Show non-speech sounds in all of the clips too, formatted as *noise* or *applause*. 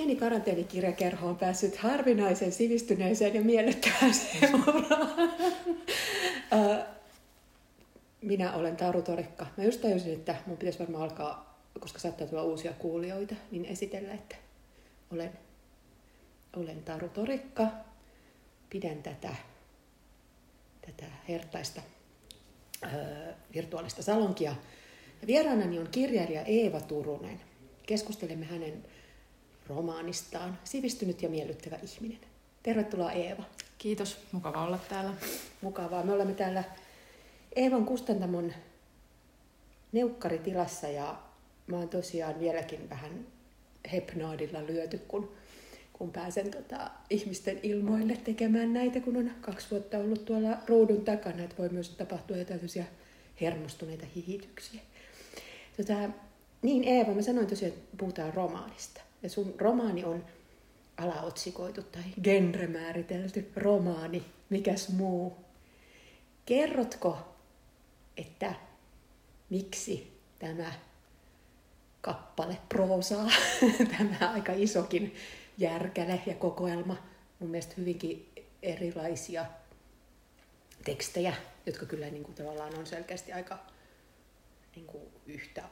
pieni karanteenikirjakerho on päässyt harvinaisen sivistyneeseen ja miellyttävään *laughs* Minä olen Taru Torikka. Mä just tajusin, että mun pitäisi varmaan alkaa, koska saattaa tulla uusia kuulijoita, niin esitellä, että olen, olen Taru Torikka. Pidän tätä, tätä hertaista virtuaalista salonkia. Ja vieraanani on kirjailija Eeva Turunen. Keskustelemme hänen romaanistaan Sivistynyt ja miellyttävä ihminen. Tervetuloa Eeva. Kiitos, mukava olla täällä. Mukavaa. Me olemme täällä Eevan kustantamon neukkaritilassa ja mä oon tosiaan vieläkin vähän hepnaadilla lyöty, kun, kun pääsen tota, ihmisten ilmoille tekemään näitä, kun on kaksi vuotta ollut tuolla ruudun takana, että voi myös tapahtua jotain hermostuneita hihityksiä. Tota, niin Eeva, mä sanoin tosiaan, että puhutaan romaanista. Ja sun romaani on alaotsikoitu tai genremääritelty romaani, mikäs muu. Kerrotko, että miksi tämä kappale proosaa, *laughs* tämä aika isokin järkäle ja kokoelma, mun mielestä hyvinkin erilaisia tekstejä, jotka kyllä niin kuin tavallaan on selkeästi aika niin kuin yhtä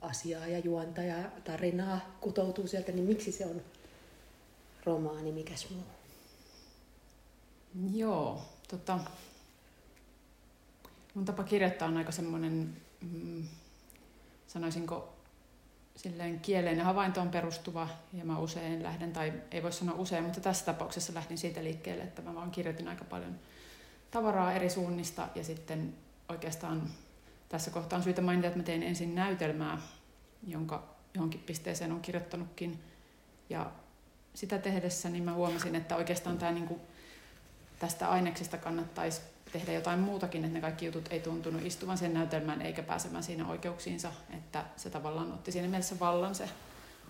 asiaa ja juonta ja tarinaa kutoutuu sieltä, niin miksi se on romaani, mikäs muu? Joo, tota, mun tapa kirjoittaa on aika semmoinen, mm, sanoisinko, silleen kieleen ja havaintoon perustuva, ja mä usein lähden, tai ei voi sanoa usein, mutta tässä tapauksessa lähdin siitä liikkeelle, että mä vaan kirjoitin aika paljon tavaraa eri suunnista, ja sitten oikeastaan tässä kohtaa on syytä mainita, että mä tein ensin näytelmää, jonka johonkin pisteeseen on kirjoittanutkin. Ja sitä tehdessä niin mä huomasin, että oikeastaan tämä, niin kuin, tästä aineksesta kannattaisi tehdä jotain muutakin, että ne kaikki jutut ei tuntunut istuvan sen näytelmään eikä pääsemään siinä oikeuksiinsa, että se tavallaan otti siinä mielessä vallan se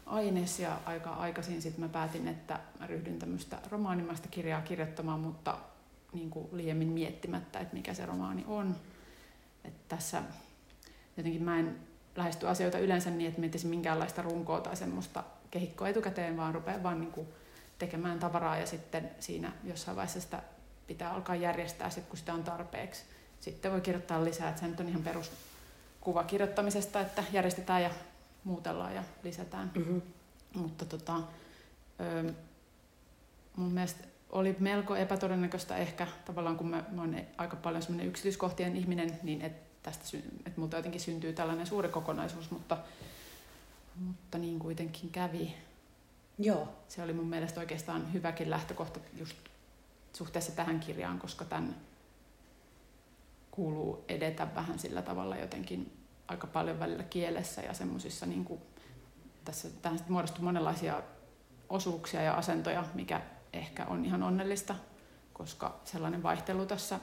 aines ja aika aikaisin sitten mä päätin, että mä ryhdyn tämmöistä romaanimaista kirjaa kirjoittamaan, mutta niin kuin liiemmin miettimättä, että mikä se romaani on. Että tässä jotenkin mä en lähesty asioita yleensä niin, että miettisi minkäänlaista runkoa tai semmoista kehikkoa etukäteen, vaan rupeaa vaan niin kuin tekemään tavaraa ja sitten siinä jossain vaiheessa sitä pitää alkaa järjestää, sit, kun sitä on tarpeeksi. Sitten voi kirjoittaa lisää, että se nyt on ihan peruskuva kirjoittamisesta, että järjestetään ja muutellaan ja lisätään. Mm-hmm. Mutta tota, mun mielestä oli melko epätodennäköistä ehkä, tavallaan kun mä, mä olen aika paljon semmoinen yksityiskohtien ihminen, niin että tästä, että multa jotenkin syntyy tällainen suuri kokonaisuus, mutta, mutta niin kuitenkin kävi. Joo. Se oli mun mielestä oikeastaan hyväkin lähtökohta just suhteessa tähän kirjaan, koska tämän kuuluu edetä vähän sillä tavalla jotenkin aika paljon välillä kielessä ja semmoisissa niin kuin, tässä tähän muodostuu monenlaisia osuuksia ja asentoja, mikä ehkä on ihan onnellista, koska sellainen vaihtelu tässä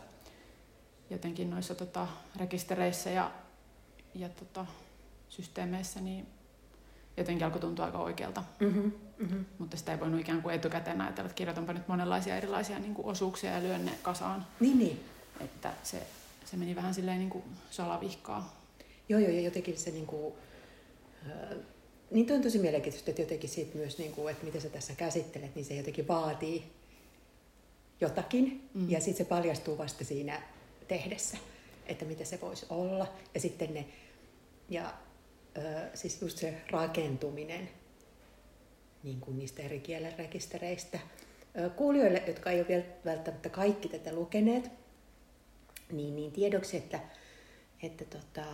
jotenkin noissa tota, rekistereissä ja, ja tota, systeemeissä, niin jotenkin alkoi tuntua aika oikealta. Mm-hmm, mm-hmm. Mutta sitä ei voinut ikään kuin etukäteen ajatella, että kirjoitanpa nyt monenlaisia erilaisia niin kuin osuuksia ja lyön ne kasaan. Niin, niin. Että se, se meni vähän silleen niin kuin salavihkaa. Joo, joo, ja jotenkin se niin kuin, äh, niin on tosi mielenkiintoista, että jotenkin siitä myös, niin kuin, että mitä sä tässä käsittelet, niin se jotenkin vaatii jotakin, mm. ja sitten se paljastuu vasta siinä tehdessä, että mitä se voisi olla. Ja sitten ne, ja ö, siis just se rakentuminen niin kuin niistä eri kielen rekistereistä. Kuulijoille, jotka ei ole vielä välttämättä kaikki tätä lukeneet, niin, niin tiedoksi, että, että tota,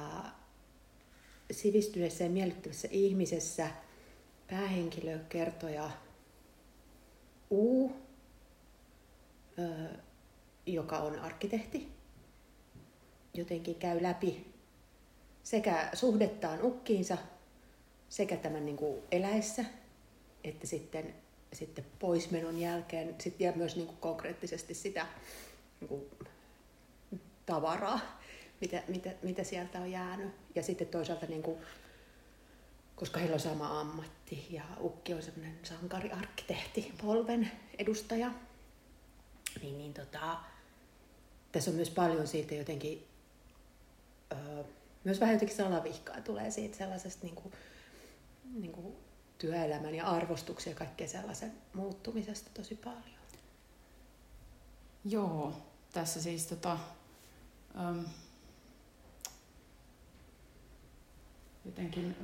sivistyneessä ja miellyttävässä ihmisessä päähenkilö kertoja U, joka on arkkitehti, jotenkin käy läpi sekä suhdettaan ukkiinsa sekä tämän niin kuin eläessä että sitten, sitten poismenon jälkeen sit, ja myös niin kuin konkreettisesti sitä niin kuin tavaraa, mitä, mitä, mitä sieltä on jäänyt. Ja sitten toisaalta, niin kuin, koska heillä on sama ammatti ja Ukki on semmoinen sankariarkkitehti, polven edustaja, niin, niin tota, tässä on myös paljon siitä jotenkin öö, myös vähän jotenkin salavihkaa tulee siitä sellaisesta niin kuin, niin kuin työelämän ja arvostuksen ja kaikkea sellaisen muuttumisesta tosi paljon. Joo, tässä siis tota, jotenkin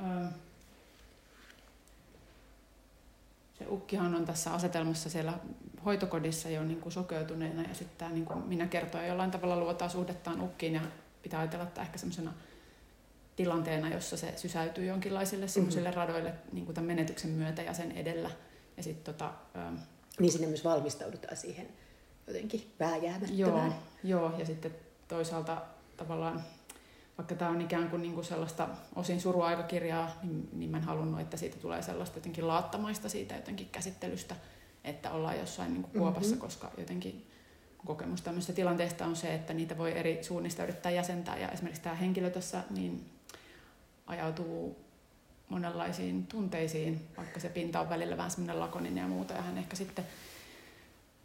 se ukkihan on tässä asetelmassa siellä hoitokodissa jo niin kuin sokeutuneena ja sitten tämä niin kuin minä kertoo jollain tavalla luotaa suhdettaan ukkiin ja pitää ajatella, että ehkä semmoisena tilanteena, jossa se sysäytyy jonkinlaisille semmoisille mm-hmm. radoille niin kuin tämän menetyksen myötä ja sen edellä. Ja sit, tota, ähm, niin sinne myös valmistaudutaan siihen jotenkin vääjäämättömään. Joo, joo, ja sitten toisaalta tavallaan, vaikka tämä on ikään kuin, niin kuin sellaista osin suruaikakirjaa, niin, niin mä en halunnut, että siitä tulee sellaista jotenkin laattamaista siitä jotenkin käsittelystä, että ollaan jossain niin kuin kuopassa, mm-hmm. koska jotenkin kokemus tämmöisestä tilanteesta on se, että niitä voi eri suunnista yrittää jäsentää. Ja esimerkiksi tämä henkilö tässä niin ajautuu monenlaisiin tunteisiin, vaikka se pinta on välillä vähän semmoinen lakoninen ja muuta. Ja hän ehkä sitten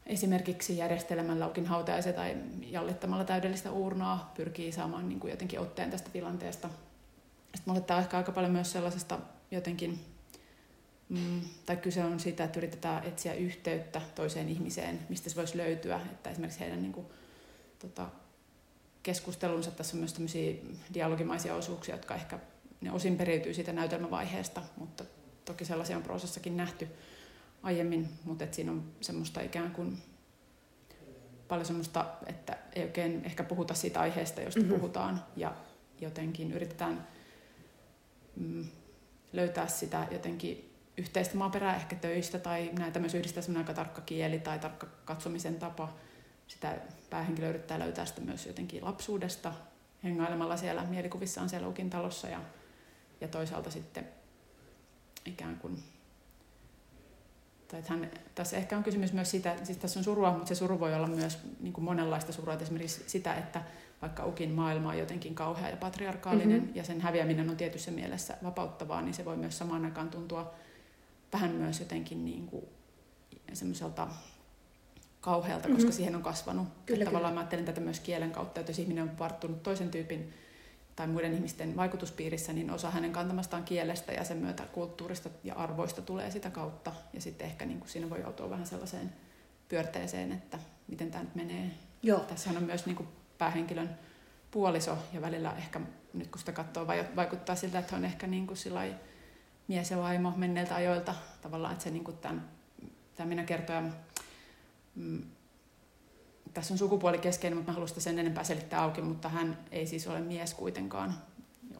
esimerkiksi järjestelemällä laukin hautajaisia tai jallittamalla täydellistä uurnaa pyrkii saamaan niin kuin jotenkin otteen tästä tilanteesta. Sitten mulle tämä on ehkä aika paljon myös sellaisesta jotenkin, mm, tai kyse on siitä, että yritetään etsiä yhteyttä toiseen ihmiseen, mistä se voisi löytyä. Että esimerkiksi heidän niin kuin, tota, keskustelunsa, tässä on myös tämmöisiä dialogimaisia osuuksia, jotka ehkä ne osin periytyy siitä näytelmävaiheesta, mutta toki sellaisia on proosassakin nähty aiemmin, mutta et siinä on semmoista ikään kuin paljon semmoista, että ei oikein ehkä puhuta siitä aiheesta, josta mm-hmm. puhutaan, ja jotenkin yritetään mm, löytää sitä jotenkin yhteistä maaperää ehkä töistä, tai näitä myös yhdistää semmoinen aika tarkka kieli tai tarkka katsomisen tapa. Sitä päähenkilö yrittää löytää sitä myös jotenkin lapsuudesta, hengailemalla siellä mielikuvissaan siellä Ukin talossa, ja ja toisaalta sitten ikään kuin tai että hän, tässä ehkä on kysymys myös sitä, siis tässä on surua, mutta se suru voi olla myös niin kuin monenlaista surua, että esimerkiksi sitä, että vaikka Ukin maailma on jotenkin kauhea ja patriarkaalinen mm-hmm. ja sen häviäminen on tietyssä mielessä vapauttavaa, niin se voi myös samaan aikaan tuntua vähän myös jotenkin niin kuin semmoiselta kauhealta, koska mm-hmm. siihen on kasvanut. Kyllä, tavallaan mä ajattelen tätä myös kielen kautta, että jos ihminen on varttunut toisen tyypin tai muiden ihmisten vaikutuspiirissä, niin osa hänen kantamastaan kielestä ja sen myötä kulttuurista ja arvoista tulee sitä kautta. Ja sitten ehkä niin kuin siinä voi joutua vähän sellaiseen pyörteeseen, että miten tämä nyt menee. Joo. Tässä on myös niin kuin päähenkilön puoliso ja välillä ehkä nyt kun sitä katsoo, vaikuttaa siltä, että on ehkä niin kuin mies ja vaimo menneiltä ajoilta tavallaan, että se niin kuin tämän, tämän minä kertoja mm, tässä on sukupuoli keskeinen, mutta mä haluan sen enempää selittää auki, mutta hän ei siis ole mies kuitenkaan.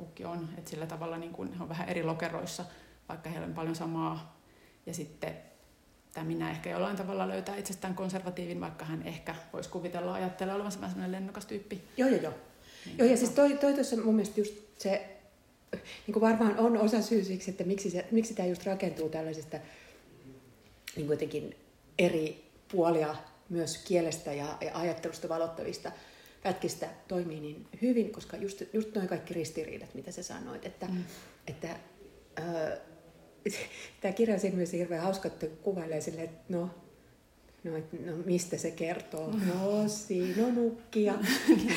Ukki on, että sillä tavalla niin kuin, he on vähän eri lokeroissa, vaikka heillä on paljon samaa. Ja sitten tämä minä ehkä jollain tavalla löytää itsestään konservatiivin, vaikka hän ehkä voisi kuvitella ajattelee olevansa vähän sellainen lennokas tyyppi. Joo, joo, joo. Niin, joo, ja siis toi, toi tuossa mun mielestä just se, niin kuin varmaan on osa syy siksi, että miksi, se, miksi tämä just rakentuu tällaisista niin jotenkin eri puolia myös kielestä ja, ja ajattelusta valottavista pätkistä toimii niin hyvin, koska just, just noin kaikki ristiriidat, mitä sä sanoit, että, mm. että äh, *laughs* tämä kirja on siinä mielessä hirveän hauska, että kuvailee silleen, että no, no, et, no mistä se kertoo? Mm. No siinä on ukkia,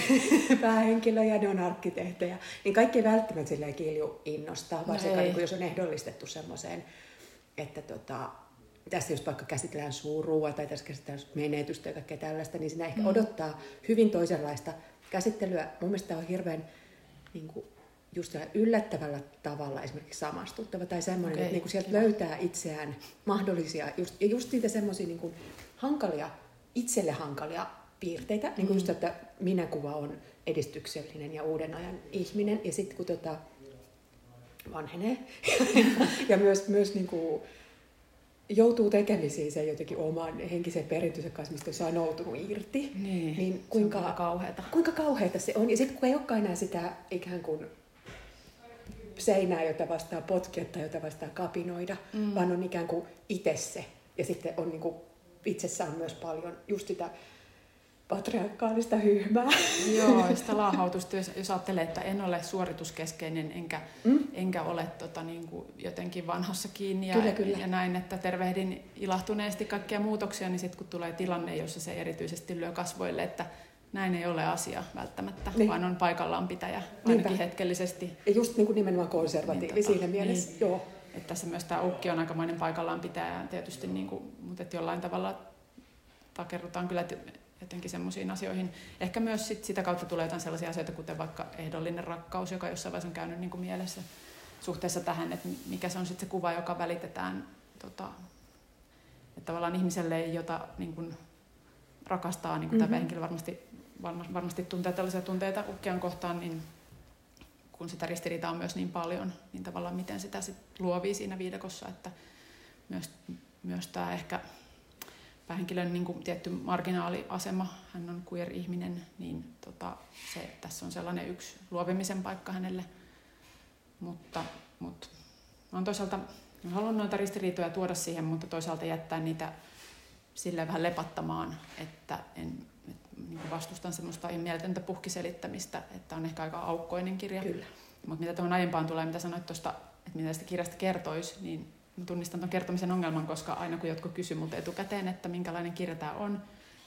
*laughs* päähenkilö ja ne on arkkitehtejä. Niin kaikki ei välttämättä silleen kilju innostaa, varsinkaan no niin jos on ehdollistettu semmoiseen, että tota, tässä jos vaikka käsitellään surua tai tässä käsitellään menetystä ja kaikkea tällaista, niin siinä ehkä mm. odottaa hyvin toisenlaista käsittelyä. Mun mielestä on hirveän niin kuin, just yllättävällä tavalla esimerkiksi samastuttava tai semmoinen, okay. että niin kuin sieltä Kiva. löytää itseään mahdollisia, just, ja just niitä semmoisia niin hankalia, itselle hankalia piirteitä, niin kuin mm. just, että minäkuva on edistyksellinen ja uuden ajan ihminen, ja sitten kun tota, vanhenee, *laughs* ja myös, myös niin kuin, joutuu tekemisiin sen jotenkin oman henkisen perintönsä kanssa, mistä on sanoutunut irti. Niin, niin kuinka, se kauheata. kuinka kauheata se on. Ja sitten kun ei olekaan enää sitä ikään kuin seinää, jota vastaa potkia tai jota vastaa kapinoida, mm. vaan on ikään kuin itse se. Ja sitten on niin kuin, itsessään myös paljon just sitä patriarkaalista hyhmää. Joo, *laughs* sitä laahautusta, jos, jos ajattelee, että en ole suorituskeskeinen enkä, mm. enkä ole tota, niin kuin jotenkin vanhassa kiinni ja, kyllä, kyllä. ja näin, että tervehdin ilahtuneesti kaikkia muutoksia, niin sitten kun tulee tilanne, jossa se erityisesti lyö kasvoille, että näin ei ole asia välttämättä, niin. vaan on paikallaan pitäjä ainakin Niinpä. hetkellisesti. Ja just niin kuin nimenomaan konservatiivi niin, tota, siinä mielessä, niin. joo. että tässä myös tämä ukki on aikamoinen paikallaan pitää tietysti, niin kuin, mutta jollain tavalla takerrutaan kyllä jotenkin semmoisiin asioihin. Ehkä myös sit sitä kautta tulee jotain sellaisia asioita, kuten vaikka ehdollinen rakkaus, joka jossain vaiheessa on käynyt niin kuin mielessä suhteessa tähän, että mikä se on sitten se kuva, joka välitetään, tota, että tavallaan ihmiselle, jota niin kuin rakastaa, niin kuin mm-hmm. tämä henkilö varmasti, varmasti tuntee tällaisia tunteita ukkian kohtaan, niin kun sitä ristiriitaa on myös niin paljon, niin tavallaan miten sitä sit luovii siinä viidakossa, että myös, myös tämä ehkä päähenkilön niin kuin tietty marginaaliasema, hän on queer-ihminen, niin tota, se, tässä on sellainen yksi luovimisen paikka hänelle. Mutta, mutta on toisaalta, haluan noita ristiriitoja tuoda siihen, mutta toisaalta jättää niitä sille vähän lepattamaan, että en että niin vastustan semmoista mieltöntä puhkiselittämistä, että on ehkä aika aukkoinen kirja. Kyllä. Mutta mitä tuohon aiempaan tulee, mitä sanoit tuosta, että mitä tästä kirjasta kertoisi, niin tunnistan tuon kertomisen ongelman, koska aina kun jotkut kysyvät minulta etukäteen, että minkälainen kirja tämä on,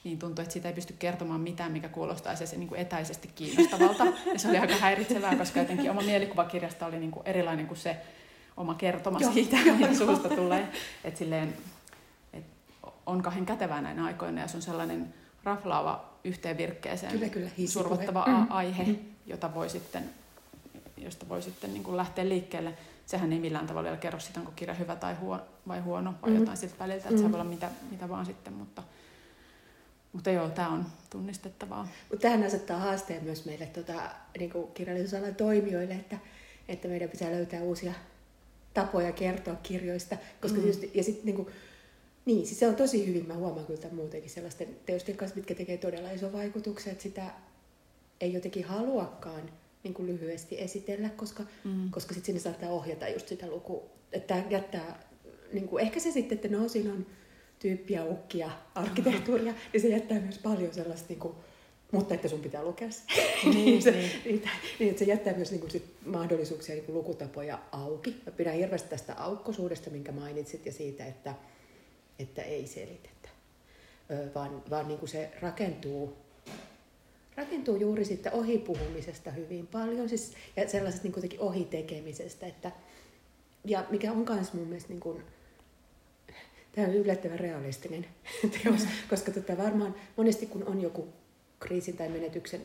niin tuntuu, että siitä ei pysty kertomaan mitään, mikä kuulostaisi se niin kuin etäisesti kiinnostavalta. *laughs* Ja se oli aika häiritsevää, koska jotenkin oma mielikuva kirjasta oli niin kuin erilainen kuin se oma kertoma joo, siitä, joo, mitä suusta tulee. Että silleen, et on kahden kätevää näinä aikoina ja se on sellainen raflaava yhteen virkkeeseen kyllä, kyllä, survottava mm. aihe, jota voi sitten, josta voi sitten niin kuin lähteä liikkeelle sehän ei millään tavalla vielä kerro sitä, onko kirja hyvä tai huono, vai huono vai mm. jotain siltä väliltä, että mm. se voi olla mitä, mitä vaan sitten, mutta, mutta joo, tämä on tunnistettavaa. Mutta tähän asettaa haasteen myös meille tota, niin kirjallisuusalan toimijoille, että, että meidän pitää löytää uusia tapoja kertoa kirjoista, koska mm. tietysti, ja sitten niin kuin, niin, siis se on tosi hyvin, mä huomaan kyllä muutenkin sellaisten teosten kanssa, mitkä tekee todella iso vaikutuksen, että sitä ei jotenkin haluakaan niin kuin lyhyesti esitellä, koska, mm. koska sitten sinne saattaa ohjata just sitä luku, että jättää, niin kuin, ehkä se sitten, että no siinä on tyyppiä, ukkia, arkkitehtuuria, *laughs* niin se jättää myös paljon sellaista, niin kuin, mutta että sun pitää lukea se. Niin, *laughs* se, niin. niin, niin, että se jättää myös niin kuin, sit mahdollisuuksia niin kuin lukutapoja auki. Mä pidän hirveästi tästä aukkosuudesta, minkä mainitsit, ja siitä, että, että ei selitetä, vaan, vaan niin kuin se rakentuu rakentuu juuri sitten ohipuhumisesta hyvin paljon siis, ja sellaisesta niin kuitenkin ohitekemisestä. Että, ja mikä on myös mun mielestä niin kuin, tämä on yllättävän realistinen *laughs* teos, mm. koska tota varmaan monesti kun on joku kriisin tai menetyksen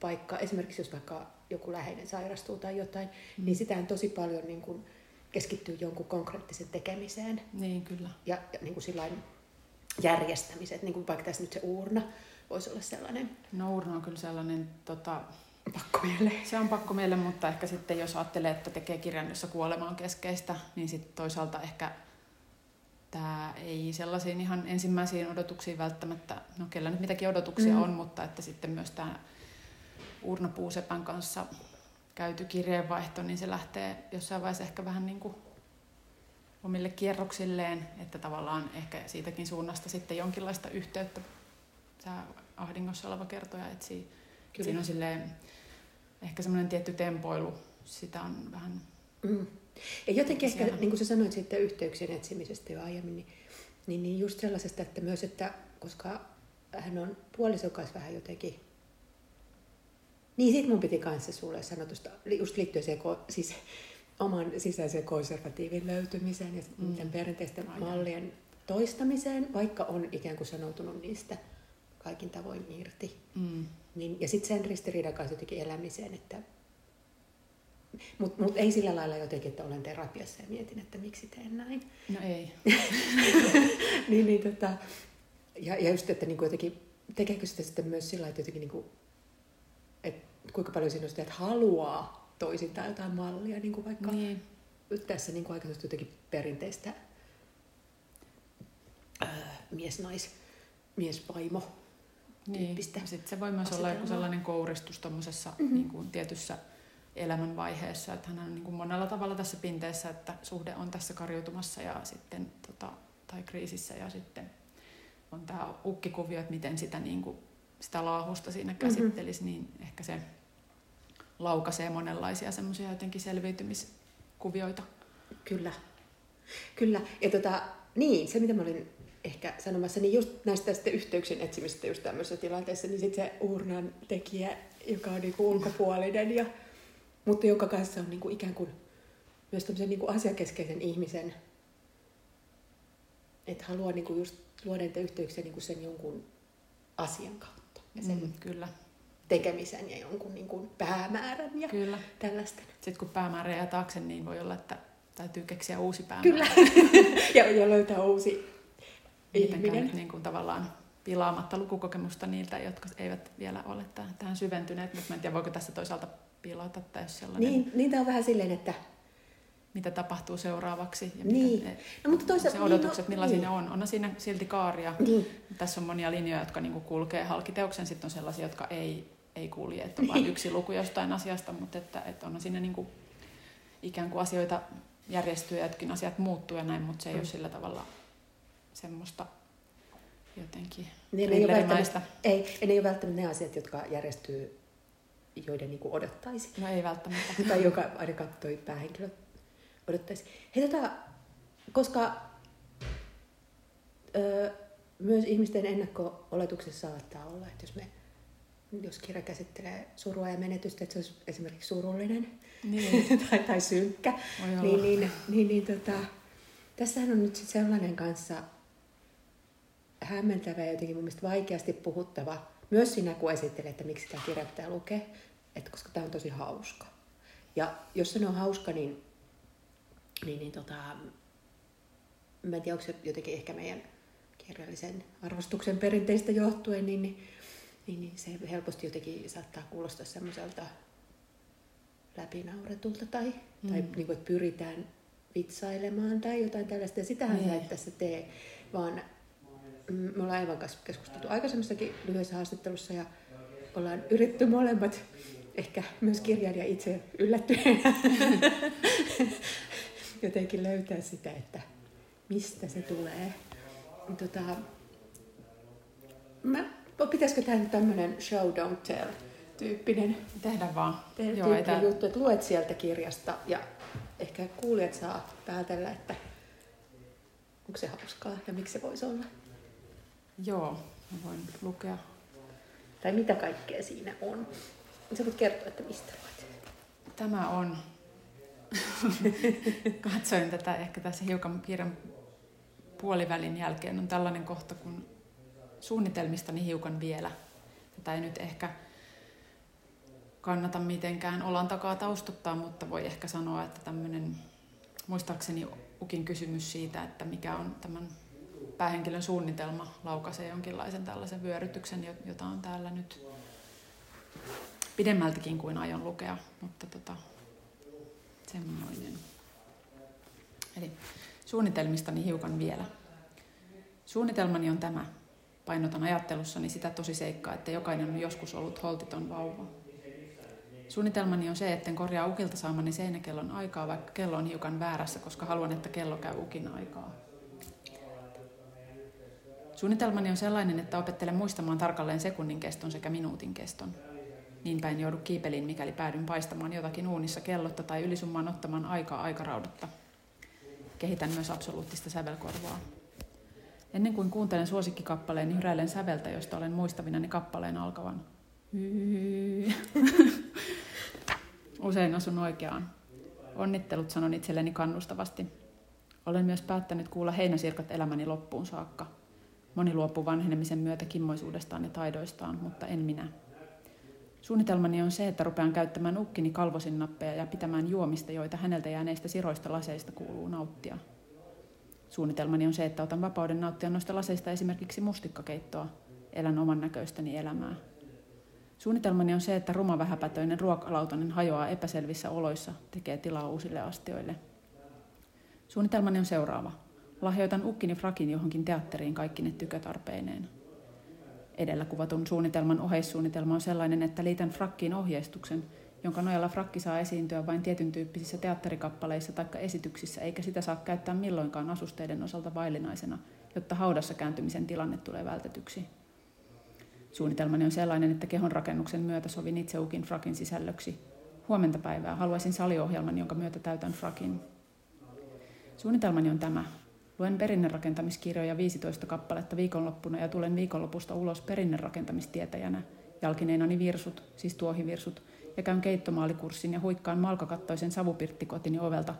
paikka, esimerkiksi jos vaikka joku läheinen sairastuu tai jotain, mm. niin sitä tosi paljon niin kuin keskittyy jonkun konkreettisen tekemiseen. Niin, kyllä. Ja, ja niin kuin sillain järjestämiseen, niin kuin vaikka tässä nyt se uurna, voisi olla sellainen? No urno on kyllä sellainen... Tota, pakkomielle. Se on pakkomielle, mutta ehkä sitten jos ajattelee, että tekee kirjan, jossa kuolema on keskeistä, niin sitten toisaalta ehkä tämä ei sellaisiin ihan ensimmäisiin odotuksiin välttämättä, no kellä nyt mitäkin odotuksia mm. on, mutta että sitten myös tämä Urno Puusepän kanssa käyty kirjeenvaihto, niin se lähtee jossain vaiheessa ehkä vähän niin kuin omille kierroksilleen, että tavallaan ehkä siitäkin suunnasta sitten jonkinlaista yhteyttä tämä ahdingossa oleva kertoja etsii. Kyllä. Siinä on silleen, ehkä semmoinen tietty tempoilu, sitä on vähän... Mm. Ja jotenkin ehkä, niin kuin sä sanoit sitten yhteyksien etsimisestä jo aiemmin, niin, niin, niin just sellaisesta, että myös, että koska hän on puolisokas vähän jotenkin niin sit mun piti kanssa sulle sanoa tuosta, just liittyen siihen, siis oman sisäisen konservatiivin löytymiseen ja mm. perinteisten mallien toistamiseen, vaikka on ikään kuin sanoutunut niistä kaikin tavoin irti. Mm. Niin, ja sitten sen ristiriidan kanssa jotenkin elämiseen, että mutta mut ei sillä lailla jotenkin, että olen terapiassa ja mietin, että miksi teen näin. No ei. *laughs* niin, niin, tota, ja, ja just, että niinku jotenkin, tekeekö sitä sitten myös sillä että jotenkin niinku, että kuinka paljon on sitä, että haluaa toisintaa jotain mallia, niin kuin vaikka niin. tässä niin kuin aikaisesti jotenkin perinteistä ää, mies-nais, mies-vaimo niin. Sitten se voi myös olla joku sellainen kouristus tuommoisessa mm-hmm. niin kuin tietyssä elämänvaiheessa, että hän on niin kuin monella tavalla tässä pinteessä, että suhde on tässä karjutumassa ja sitten, tota, tai kriisissä ja sitten on tämä ukkikuvio, että miten sitä, niin kuin, sitä laahusta siinä mm-hmm. käsittelisi, mm-hmm. niin ehkä se laukaisee monenlaisia semmoisia jotenkin selviytymiskuvioita. Kyllä. Kyllä. Ja tota, niin, se mitä mä olin ehkä sanomassa, niin just näistä sitten yhteyksien etsimistä just tämmöisessä tilanteessa, niin sitten se uurnan tekijä, joka on niinku ulkopuolinen, ja, mutta joka kanssa on niinku ikään kuin myös tämmöisen niin kuin asiakeskeisen ihmisen, että haluaa niin kuin just luoda niitä yhteyksiä niin kuin sen jonkun asian kautta ja sen Mm, kyllä, tekemisen ja jonkun niin kuin päämäärän ja kyllä. tällaisten. Sitten kun päämäärä jää taakse, niin voi olla, että täytyy keksiä uusi päämäärä. Kyllä. *laughs* ja, ja löytää uusi Mitenkään nyt niin kuin tavallaan pilaamatta lukukokemusta niiltä, jotka eivät vielä ole tähän, tähän syventyneet, mutta en tiedä, voiko tässä toisaalta pilata täys sellainen, Niin, niin tämä on vähän silleen, että mitä tapahtuu seuraavaksi ja Niin. mitä, no mutta toisaalta... se odotukset, niin, no, millaisia niin. ne on. On siinä silti kaaria. Niin. Tässä on monia linjoja, jotka niinku kulkee halkiteoksen, sitten on sellaisia, jotka ei, ei kulje, että on vain Niin. yksi luku jostain asiasta, mutta että, että on siinä niinku ikään kuin asioita järjestyy ja jotkin asiat muuttuu ja näin, mutta se ei Mm. ole sillä tavalla semmoista jotenkin Niin, ne ei, ole ei, ne ei ole välttämättä ne asiat, jotka järjestyy, joiden niin kuin odottaisi. No ei välttämättä. *laughs* tai joka ainakaan toi päähenkilö odottaisi. Hei, tota, koska ö, myös ihmisten ennakko-oletuksessa saattaa olla, että jos, me, jos kirja käsittelee surua ja menetystä, että se olisi esimerkiksi surullinen Niin, *laughs* tai, tai synkkä, niin, niin, niin, niin tota, tässähän on nyt sit sellainen kanssa hämmentävä ja jotenkin mun mielestä vaikeasti puhuttava, myös sinä kun esittelet, että miksi tämä kirja pitää lukea, että koska tämä on tosi hauska. Ja jos se on hauska, niin, niin, niin tota, mä en tiedä, onko se jotenkin ehkä meidän kirjallisen arvostuksen perinteistä johtuen, niin, niin, niin, niin se helposti jotenkin saattaa kuulostaa semmoiselta läpinauretulta tai, mm. tai niin kuin, että pyritään vitsailemaan tai jotain tällaista. Ja sitähän sä Niin. et tässä tee, vaan me ollaan Evan kanssa keskusteltu aikaisemmassakin lyhyessä haastattelussa ja ollaan yritetty molemmat, ehkä myös kirjailija itse yllättyneenä, *laughs* jotenkin löytää sitä, että mistä se tulee. Tota, mä, pitäisikö tämä nyt tämmöinen show don't tell tyyppinen Tehdään vaan. Joo, ei tää, juttu, että luet sieltä kirjasta ja ehkä kuulijat saa päätellä, että onko se hauskaa ja miksi se voisi olla. Joo, mä voin lukea. Tai mitä kaikkea siinä on. Sä voit kertoa, että mistä luet. Tämä on, *laughs* katsoin tätä ehkä tässä hiukan kirjan puolivälin jälkeen, on tällainen kohta, kun suunnitelmistani hiukan vielä. Tätä ei nyt ehkä kannata mitenkään olan takaa taustottaa, mutta voi ehkä sanoa, että tämmöinen, muistaakseni Ukin kysymys siitä, että mikä on tämän päähenkilön suunnitelma, laukaisee jonkinlaisen tällaisen vyörytyksen, jo- jota on täällä nyt pidemmältikin kuin aion lukea, mutta tota, semmoinen. Eli suunnitelmistani hiukan vielä. Suunnitelmani on tämä. Painotan ajattelussani sitä tosiseikkaa, että jokainen on joskus ollut holtiton vauva. Suunnitelmani on se, etten korjaa ukilta saamani seinäkellon aikaa, vaikka kello on hiukan väärässä, koska haluan, että kello käy ukin aikaa. Suunnitelmani on sellainen, että opettelen muistamaan tarkalleen sekunnin keston sekä minuutin keston. Niinpä en joudu kiipeliin, mikäli päädyn paistamaan jotakin uunissa kellotta tai ylisummaan ottamaan aikaa aikaraudatta. Kehitän myös absoluuttista sävelkorvaa. Ennen kuin kuuntelen suosikkikappaleen, niin hyräilen säveltä, josta olen muistavinani kappaleen alkavan. *laughs* Usein asun oikeaan. Onnittelut sanon itselleni kannustavasti. Olen myös päättänyt kuulla heinäsirkat elämäni loppuun saakka. Moni luopuu vanhenemisen myötä kimmoisuudestaan ja taidoistaan, mutta en minä. Suunnitelmani on se, että rupean käyttämään ukkini kalvosin nappeja ja pitämään juomista, joita häneltä jääneistä siroista laseista kuuluu nauttia. Suunnitelmani on se, että otan vapauden nauttia noista laseista esimerkiksi mustikkakeittoa. Elän oman näköistäni elämää. Suunnitelmani on se, että ruma vähäpätöinen ruokalautanen hajoaa epäselvissä oloissa, tekee tilaa uusille astioille. Suunnitelmani on seuraava. Lahjoitan ukkini frakin johonkin teatteriin kaikki ne tykötarpeineen. Edellä kuvatun suunnitelman oheissuunnitelma on sellainen, että liitän frakkiin ohjeistuksen, jonka nojalla frakki saa esiintyä vain tietyn tyyppisissä teatterikappaleissa tai esityksissä, eikä sitä saa käyttää milloinkaan asusteiden osalta vaillinaisena, jotta haudassa kääntymisen tilanne tulee vältetyksi. Suunnitelmani on sellainen, että kehon rakennuksen myötä sovin itse ukin frakin sisällöksi. Huomenta päivää haluaisin saliohjelman, jonka myötä täytän frakin. Suunnitelmani on tämä. Luen perinnerakentamiskirjoja 15 kappaletta viikonloppuna ja tulen viikonlopusta ulos perinnerakentamistietejänä, jalkineinani virsut, siis tuohivirsut, ja käyn keittomaalikurssin ja huikkaan malkakattoisen savupirttikotini ovelta,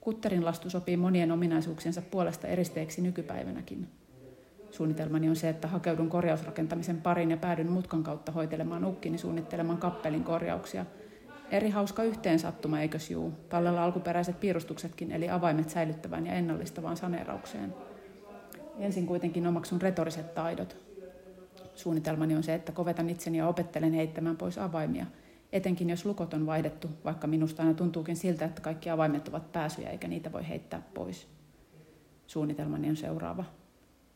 Kutterin lastu sopii monien ominaisuuksiensa puolesta eristeeksi nykypäivänäkin. Suunnitelmani on se, että hakeudun korjausrakentamisen parin ja päädyn mutkan kautta hoitelemaan ukkini suunnitteleman kappelin korjauksia. Eri hauska yhteensattuma, eikös juu? Tallella alkuperäiset piirustuksetkin, eli avaimet säilyttävään ja ennallistavaan saneeraukseen. Ensin kuitenkin omaksun retoriset taidot. Suunnitelmani on se, että kovetan itseni ja opettelen heittämään pois avaimia, etenkin jos lukot on vaihdettu, vaikka minusta aina tuntuukin siltä, että kaikki avaimet ovat pääsyjä eikä niitä voi heittää pois. Suunnitelmani on seuraava.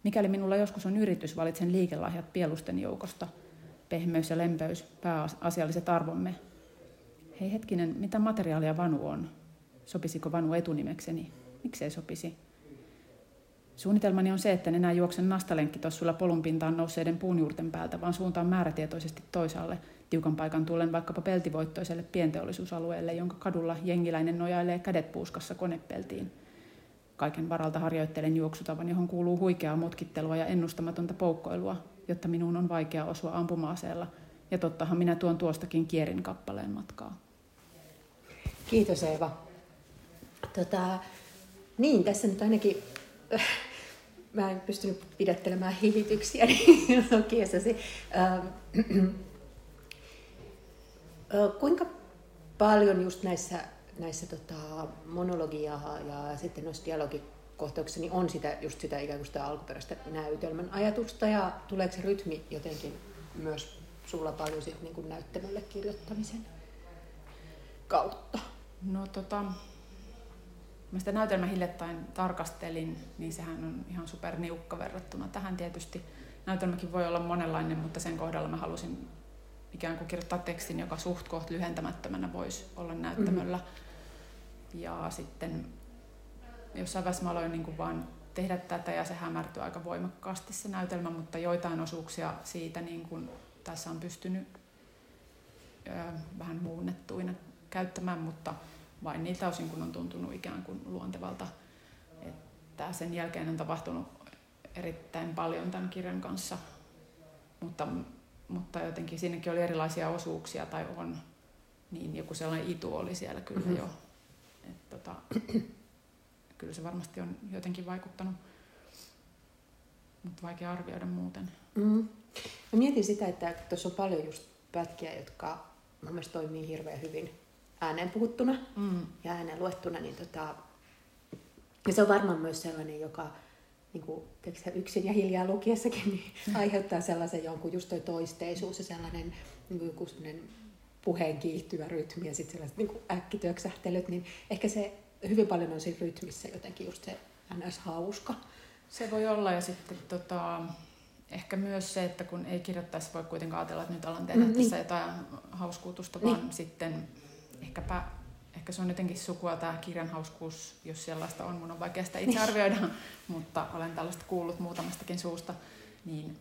Mikäli minulla joskus on yritys, valitsen liikelahjat pielusten joukosta. Pehmeys ja lempeys, pääasialliset arvomme. Hei hetkinen, mitä materiaalia vanu on? Sopisiko vanu etunimekseni? Miksei sopisi? Suunnitelmani on se, että en enää juoksen nastalenkkitossulla polun pintaan nousseiden puunjuurten päältä, vaan suuntaan määrätietoisesti toisaalle, tiukan paikan tullen vaikkapa peltivoittoiselle pienteollisuusalueelle, jonka kadulla jengiläinen nojailee kädet puuskassa konepeltiin. Kaiken varalta harjoittelen juoksutavan, johon kuuluu huikeaa mutkittelua ja ennustamatonta poukkoilua, jotta minun on vaikea osua ampumaaseella, ja tottahan minä tuon tuostakin kierin kappaleen matkaa. Kiitos Eeva. Tota, niin, tässä nyt ainakin mä en pystynyt pidättelemään hihityksiä *laughs* niin. Ähm, *clears throat* kuinka paljon just näissä, näissä tota, monologiaa ja sitten noissa dialogikohtauksissa niin on sitä, just sitä ikään kuin sitä alkuperäistä näytelmän ajatusta ja tuleeko se rytmi jotenkin myös sulla paljon sit niin näyttämölle kirjoittamisen kautta? No tota, Mä sitä näytelmä hiljattain tarkastelin, niin sehän on ihan superniukka verrattuna tähän tietysti. Näytelmäkin voi olla monenlainen, mutta sen kohdalla mä halusin ikään kuin kirjoittaa tekstin, joka suht koht lyhentämättömänä voisi olla näyttämöllä. Mm-hmm. Ja sitten jossain vaiheessa mä aloin niin kuin vaan tehdä tätä ja se hämärtyi aika voimakkaasti se näytelmä, mutta joitain osuuksia siitä niin kuin tässä on pystynyt ö, vähän muunnettuina käyttämään, mutta vain niiltä osin, kun on tuntunut ikään kuin luontevalta. Että sen jälkeen on tapahtunut erittäin paljon tämän kirjan kanssa, mutta, mutta jotenkin siinäkin oli erilaisia osuuksia tai on, niin joku sellainen itu oli siellä kyllä mm-hmm. jo. Et tota, kyllä se varmasti on jotenkin vaikuttanut, mutta vaikea arvioida muuten. Mm. Mä mietin sitä, että tuossa on paljon just pätkiä, jotka mun mielestä toimii hirveän hyvin ääneen puhuttuna mm. ja ääneen luettuna, niin tota, ja se on varmaan myös sellainen, joka niin kuin, yksin ja hiljaa lukiessakin niin mm. aiheuttaa sellaisen jonkun just toi toisteisuus ja sellainen niin kuin joku sellainen puheen kiihtyvä rytmi ja sitten sellaiset niin äkkityöksähtelyt, niin ehkä se hyvin paljon on siinä rytmissä jotenkin just se ns. hauska. Se voi olla ja sitten tota, ehkä myös se, että kun ei kirjoittaisi voi kuitenkaan ajatella, että nyt alan tehdä mm, tässä niin. jotain hauskuutusta, vaan niin. sitten ehkäpä, ehkä se on jotenkin sukua tämä kirjan hauskuus, jos sellaista on. Mun on vaikea sitä itse arvioida, *laughs* mutta olen tällaista kuullut muutamastakin suusta. Niin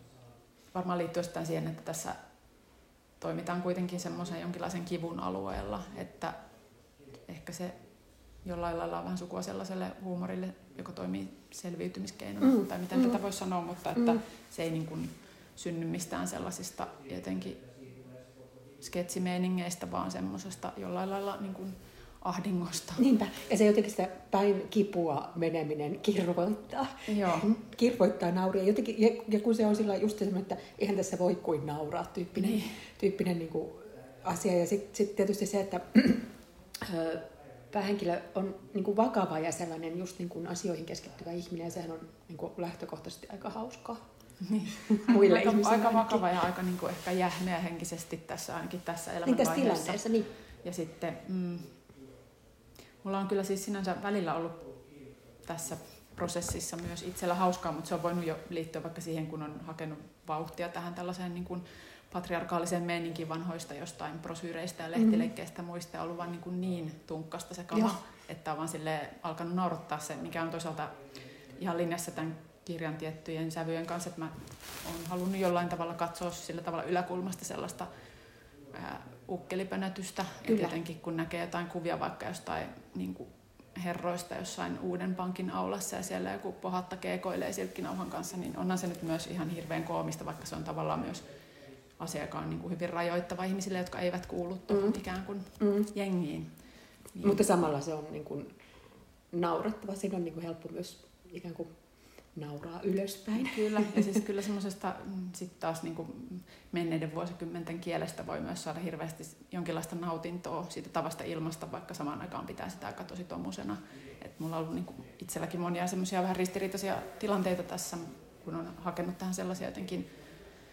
varmaan liittyy osittain siihen, että tässä toimitaan kuitenkin semmoisen jonkinlaisen kivun alueella, että ehkä se jollain lailla on vähän sukua sellaiselle huumorille, joka toimii selviytymiskeinona, mm. tai miten mm. tätä voisi sanoa, mutta että mm. se ei niin kuin synny mistään sellaisista jotenkin sketsimeiningeistä, vaan semmoisesta jollain lailla niin kuin ahdingosta. Niinpä. Ja se jotenkin sitä päin kipua meneminen kirvoittaa. Joo. Kirvoittaa nauria. Jotenkin, ja, ja, kun se on sillä just semmoinen, että eihän tässä voi kuin nauraa tyyppinen, niin. tyyppinen niin kuin asia. Ja sitten sit tietysti se, että *clears throat* päähenkilö on niin kuin vakava ja sellainen just niin kuin asioihin keskittyvä ihminen, ja sehän on niin kuin lähtökohtaisesti aika hauskaa. Niin. *laughs* muille aika, ihmisille. Aika vakava ja aika niin kuin ehkä jähmeä henkisesti tässä ainakin tässä elämänvaiheessa. Niin tässä tilanteessa, niin. Ja sitten mm, mulla on kyllä siis sinänsä välillä ollut tässä prosessissa myös itsellä hauskaa, mutta se on voinut jo liittyä vaikka siihen, kun on hakenut vauhtia tähän tällaiseen niin kuin patriarkaaliseen meininkin vanhoista jostain brosyyreistä ja lehtileikkeistä mm. muista ja ollut vaan niin, kuin niin tunkkasta se kama, että on vaan alkanut naurattaa se, mikä on toisaalta ihan linjassa tämän kirjan tiettyjen sävyjen kanssa, että mä oon halunnut jollain tavalla katsoa sillä tavalla yläkulmasta sellaista ää, ukkelipönätystä. Että jotenkin kun näkee jotain kuvia vaikka jostain niin kuin herroista jossain uuden pankin aulassa ja siellä joku pohatta keekoilee silkkinauhan kanssa, niin onhan se nyt myös ihan hirveän koomista, vaikka se on tavallaan myös asia, joka on niin kuin hyvin rajoittava ihmisille, jotka eivät kuulu mm. ikään kuin mm. jengiin. Niin. Mutta samalla se on niin kuin naurattava. Siinä on niin kuin helppo myös ikään kuin nauraa ylöspäin. Kyllä, ja siis *laughs* kyllä semmoisesta mm, sitten taas niin kuin menneiden vuosikymmenten kielestä voi myös saada hirveästi jonkinlaista nautintoa siitä tavasta ilmasta, vaikka samaan aikaan pitää sitä aika tosi tomusena. Et mulla on ollut niin kuin itselläkin monia semmoisia vähän ristiriitaisia tilanteita tässä, kun on hakenut tähän sellaisia jotenkin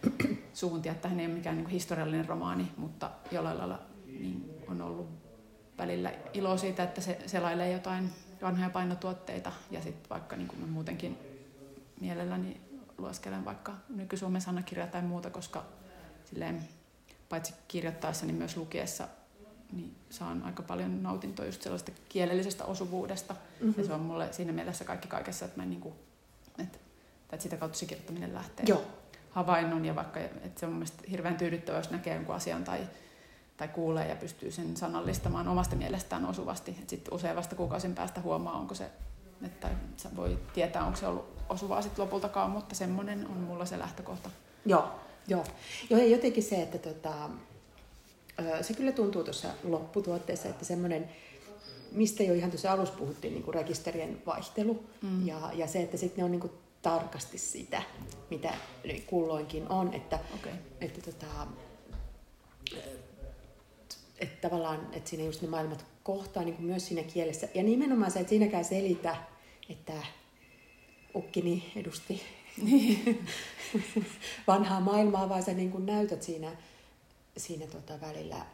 *clears throat* suuntia, että hän ei ole mikään niin historiallinen romaani, mutta jollain lailla niin on ollut välillä ilo siitä, että se selailee jotain vanhoja painotuotteita ja sitten vaikka niin kuin mä muutenkin mielelläni lueskelen vaikka nyky-Suomen sanakirjaa tai muuta, koska silleen, paitsi kirjoittaessa, niin myös lukiessa niin saan aika paljon nautintoa just sellaista kielellisestä osuvuudesta. Mm-hmm. Ja se on mulle siinä mielessä kaikki kaikessa, että, mä niin kuin, että, että sitä kautta se kirjoittaminen lähtee. Joo. Havainnon ja vaikka, että se on mun mielestä hirveän tyydyttävää, jos näkee jonkun asian tai, tai kuulee ja pystyy sen sanallistamaan omasta mielestään osuvasti. Sitten usein vasta kuukausin päästä huomaa, onko se, että voi tietää, onko se ollut osuvaa sitten lopultakaan, mutta semmoinen on mulla se lähtökohta. Joo, joo. Joo, ja jotenkin se, että tota, se kyllä tuntuu tuossa lopputuotteessa, että semmoinen, mistä jo ihan tuossa alussa puhuttiin, niin kuin rekisterien vaihtelu mm. ja, ja se, että sitten ne on niin kuin tarkasti sitä, mitä kulloinkin on, että, okay. että, tota, että tavallaan, että siinä just ne maailmat kohtaa niin kuin myös siinä kielessä. Ja nimenomaan se, että siinäkään selitä, että ukkini edusti niin. *laughs* vanhaa maailmaa, vaan sä niin kuin näytät siinä, siinä tota välillä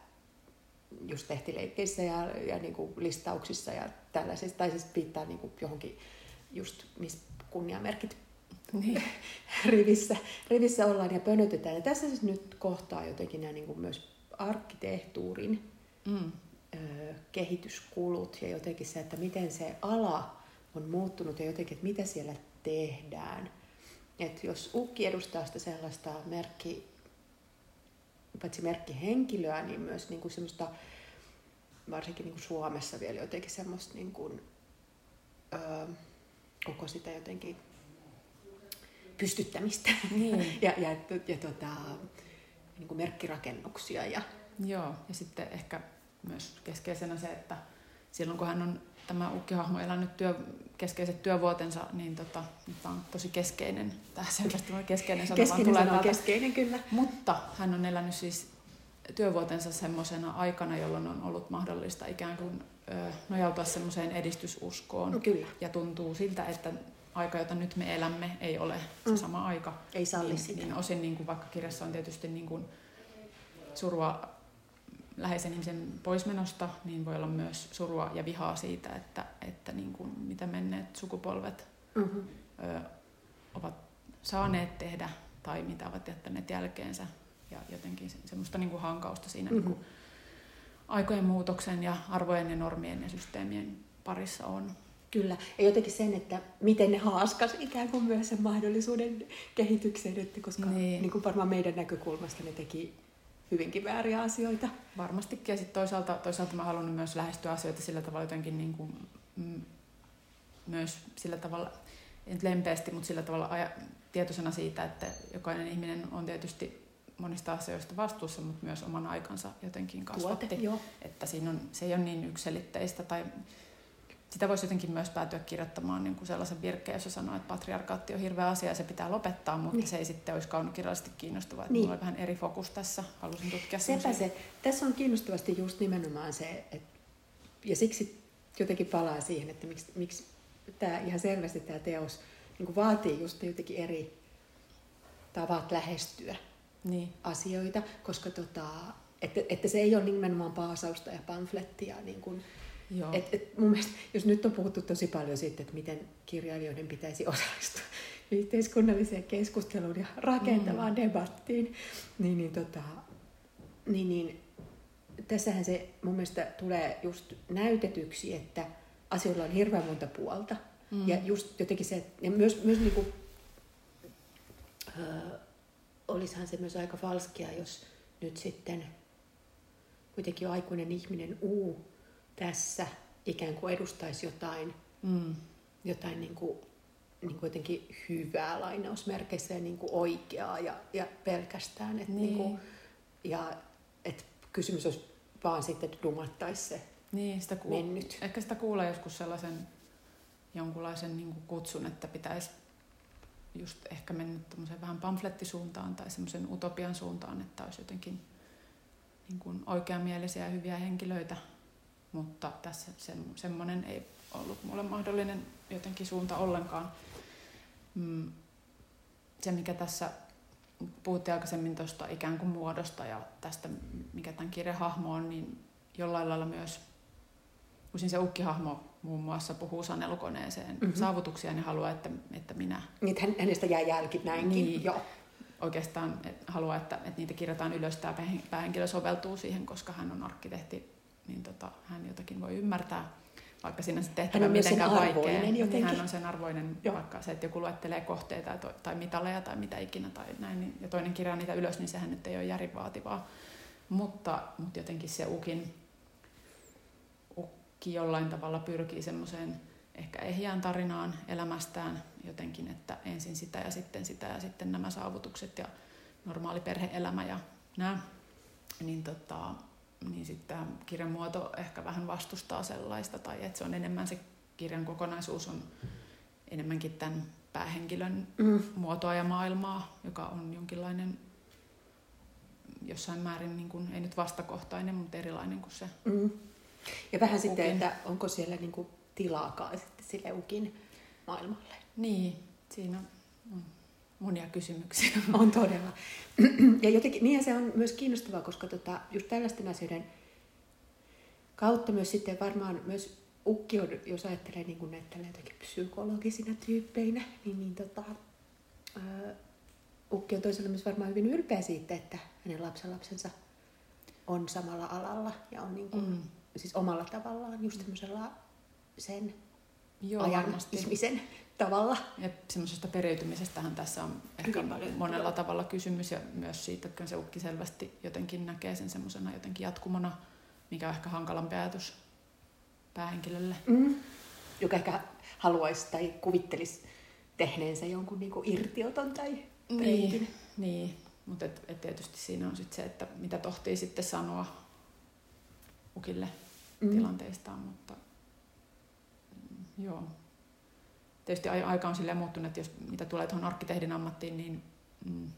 just lehtileikkeissä ja, ja niin kuin listauksissa ja tällaisissa, tai siis viittaa niin kuin johonkin just missä kunniamerkit niin. *laughs* rivissä, rivissä ollaan ja pönötetään. Ja tässä siis nyt kohtaa jotenkin nämä niin kuin myös arkkitehtuurin mm. ö, kehityskulut ja jotenkin se, että miten se ala on muuttunut ja jotenkin, että mitä siellä tehdään. Et jos ukki edustaa sitä sellaista merkki, paitsi merkkihenkilöä, niin myös niin kuin semmoista, varsinkin niin kuin Suomessa vielä jotenkin semmoista niin kuin, ö, koko sitä jotenkin pystyttämistä niin. *laughs* ja, ja, ja tota, niin kuin merkkirakennuksia. Ja... Joo, ja sitten ehkä myös keskeisenä se, että silloin kun hän on tämä ukkihahmo elänyt työ, keskeiset työvuotensa, niin tota, tämä on tosi keskeinen. Tämä selvästi on keskeinen sana. Keskeinen sana keskeinen, kyllä. Mutta hän on elänyt siis työvuotensa semmoisena aikana, jolloin on ollut mahdollista ikään kuin ö, nojautua semmoiseen edistysuskoon. No, kyllä. Ja tuntuu siltä, että aika, jota nyt me elämme, ei ole se mm. sama aika. Ei salli niin, sitä. Niin osin niin kuin vaikka kirjassa on tietysti niin kuin surua läheisen ihmisen poismenosta, niin voi olla myös surua ja vihaa siitä, että, että niin kuin mitä menneet sukupolvet mm-hmm. ö, ovat saaneet tehdä tai mitä ovat jättäneet jälkeensä. Ja jotenkin semmoista niin kuin hankausta siinä mm-hmm. niin kuin aikojen muutoksen ja arvojen ja normien ja systeemien parissa on. Kyllä, ja jotenkin sen, että miten ne haaskas ikään kuin myös sen mahdollisuuden kehitykseen, että koska niin. Niin kuin varmaan meidän näkökulmasta ne teki hyvinkin vääriä asioita. Varmastikin, ja sitten toisaalta, toisaalta mä haluan myös lähestyä asioita sillä tavalla jotenkin niin kuin, mm, myös sillä tavalla, en lempeästi, mutta sillä tavalla aja, tietoisena siitä, että jokainen ihminen on tietysti monista asioista vastuussa, mutta myös oman aikansa jotenkin kasvatti. Tuote, joo. Että siinä on, se ei ole niin ykselitteistä tai sitä voisi jotenkin myös päätyä kirjoittamaan niin kuin sellaisen virkkeen, jossa sanoo, että patriarkaatti on hirveä asia ja se pitää lopettaa, mutta niin. se ei sitten olisi kaunokirjallisesti kiinnostavaa. Niin. Mulla on vähän eri fokus tässä, halusin tutkia Sepä se. Tässä on kiinnostavasti just nimenomaan se, että, ja siksi jotenkin palaa siihen, että miksi, miksi tämä ihan selvästi tämä teos niin kuin vaatii just jotenkin eri tavat lähestyä niin. asioita, koska tota, että, että se ei ole nimenomaan paasausta ja pamflettia niin kuin, Joo. Et, et mun mielestä, jos nyt on puhuttu tosi paljon siitä, että miten kirjailijoiden pitäisi osallistua *laughs* yhteiskunnalliseen keskusteluun ja rakentavaan mm. debattiin, niin, niin, tota, niin, niin tässähän se mun mielestä tulee just näytetyksi, että asioilla on hirveän monta puolta. Mm. Ja just jotenkin se, ja myös, myös niin kuin, ö, olisihan se myös aika falskia, jos nyt sitten kuitenkin aikuinen ihminen uu tässä ikään kuin edustaisi jotain, mm. jotain niin kuin, niin kuin jotenkin hyvää lainausmerkeissä ja niin kuin oikeaa ja, ja pelkästään. Että niin. Niin kuin, ja että kysymys olisi vaan sitten, että dumattaisi se niin, sitä kuul- mennyt. Ehkä sitä kuulee joskus sellaisen jonkunlaisen niin kuin kutsun, että pitäisi just ehkä mennä vähän pamflettisuuntaan tai semmoisen utopian suuntaan, että olisi jotenkin niin kuin oikeamielisiä ja hyviä henkilöitä, mutta tässä sen, semmoinen ei ollut mulle mahdollinen jotenkin suunta ollenkaan. Mm, se, mikä tässä puhuttiin aikaisemmin tuosta ikään kuin muodosta ja tästä, mikä tämän kirjan hahmo on, niin jollain lailla myös, usein se ukkihahmo muun muassa puhuu sanelukoneeseen mm-hmm. saavutuksia, niin haluaa, että, että minä... Niin, hän, hänestä jää jälki näinkin, niin, joo. Oikeastaan et, haluaa, että, että niitä kirjataan ylös, tämä päähenkilö soveltuu siihen, koska hän on arkkitehti, niin tota, hän jotakin voi ymmärtää vaikka siinä se tehtävä on mitenkään vaikea, niin hän on sen arvoinen, Joo. vaikka se, että joku luettelee kohteita tai, tai mitaleja tai mitä ikinä tai näin, niin, ja toinen kirjaa niitä ylös, niin sehän nyt ei ole järin vaativaa. Mutta, mutta jotenkin se ukin, ukki jollain tavalla pyrkii semmoiseen ehkä ehjään tarinaan elämästään jotenkin, että ensin sitä ja sitten sitä ja sitten nämä saavutukset ja normaali perheelämä ja nämä, niin tota, niin sitten kirjan muoto ehkä vähän vastustaa sellaista, tai että se on enemmän se kirjan kokonaisuus on enemmänkin tämän päähenkilön mm. muotoa ja maailmaa, joka on jonkinlainen jossain määrin, niin kuin, ei nyt vastakohtainen, mutta erilainen kuin se. Mm. Ja vähän ukin. sitten, että onko siellä niin kuin tilaakaan sitten sille ukin maailmalle. Niin, siinä on monia kysymyksiä. *laughs* On todella. Ja jotenkin, niin ja se on myös kiinnostavaa, koska tota, just tällaisten asioiden kautta myös sitten varmaan myös Ukki on, jos ajattelee niin näitä jotenkin psykologisina tyyppeinä, niin, niin tota, ää, Ukki on toisaalta myös varmaan hyvin ylpeä siitä, että hänen lapsenlapsensa on samalla alalla ja on niin kuin, mm. siis omalla tavallaan just sen Joo, ajan varmasti. ihmisen tavalla. Ja semmoisesta periytymisestähän tässä on ehkä Hyvin monella tavalla kysymys ja myös siitä, että se ukki selvästi jotenkin näkee sen semmoisena jotenkin jatkumona, mikä on ehkä hankalampi ajatus päähenkilölle. Mm. Joka ehkä haluaisi tai kuvittelisi tehneensä jonkun niinku irtioton tai preikin. Niin, niin. mutta et, et tietysti siinä on sit se, että mitä tohtii sitten sanoa ukille mm. tilanteistaan, mutta mm, joo, tietysti aika on silleen muuttunut, että jos mitä tulee tuohon arkkitehdin ammattiin, niin, mm,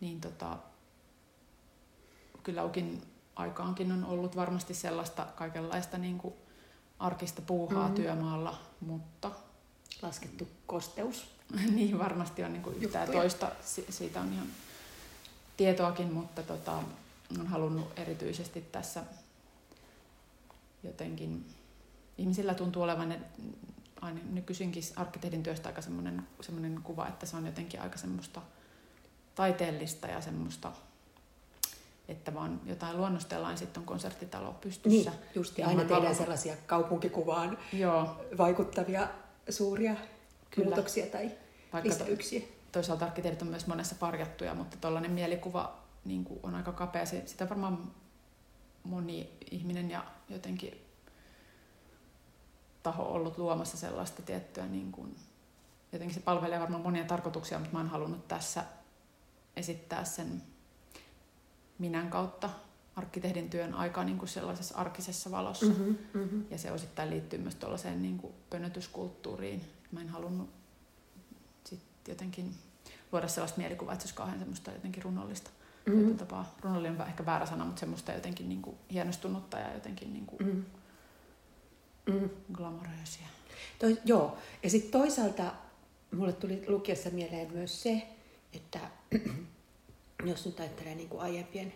niin tota, kyllä ukin aikaankin on ollut varmasti sellaista kaikenlaista niin kuin arkista puuhaa mm-hmm. työmaalla, mutta... Laskettu kosteus. *laughs* niin, varmasti on niin kuin yhtään toista, siitä on ihan tietoakin, mutta tota, on halunnut erityisesti tässä jotenkin ihmisillä tuntuu olevan aina nykyisinkin arkkitehdin työstä aika semmoinen, semmoinen kuva, että se on jotenkin aika semmoista taiteellista ja semmoista, että vaan jotain luonnostellaan, sitten on konserttitalo pystyssä. Niin, just ja aina tehdään sellaisia kaupunkikuvaan Joo. vaikuttavia suuria Kyllä. muutoksia tai Vaikka lisäyksiä. To, toisaalta arkkitehdit on myös monessa parjattuja, mutta tällainen mielikuva niin on aika kapea. Sitä varmaan moni ihminen ja jotenkin taho ollut luomassa sellaista tiettyä, niin kuin, jotenkin se palvelee varmaan monia tarkoituksia, mutta mä oon halunnut tässä esittää sen minän kautta arkkitehdin työn aikaa niin kuin sellaisessa arkisessa valossa. Mm-hmm, mm-hmm. Ja se osittain liittyy myös tuollaiseen niin kuin pönötyskulttuuriin. Mä en halunnut sit jotenkin luoda sellaista mielikuvaa, että se olisi kauhean semmoista jotenkin runollista. Mm-hmm. Tapaa. Runollinen on ehkä väärä sana, mutta semmoista jotenkin niin kuin hienostunutta ja jotenkin niin kuin mm-hmm mm. glamoröisiä. Toi, joo, ja sitten toisaalta mulle tuli lukiessa mieleen myös se, että *clears throat* jos nyt ajattelee niin kuin aiempien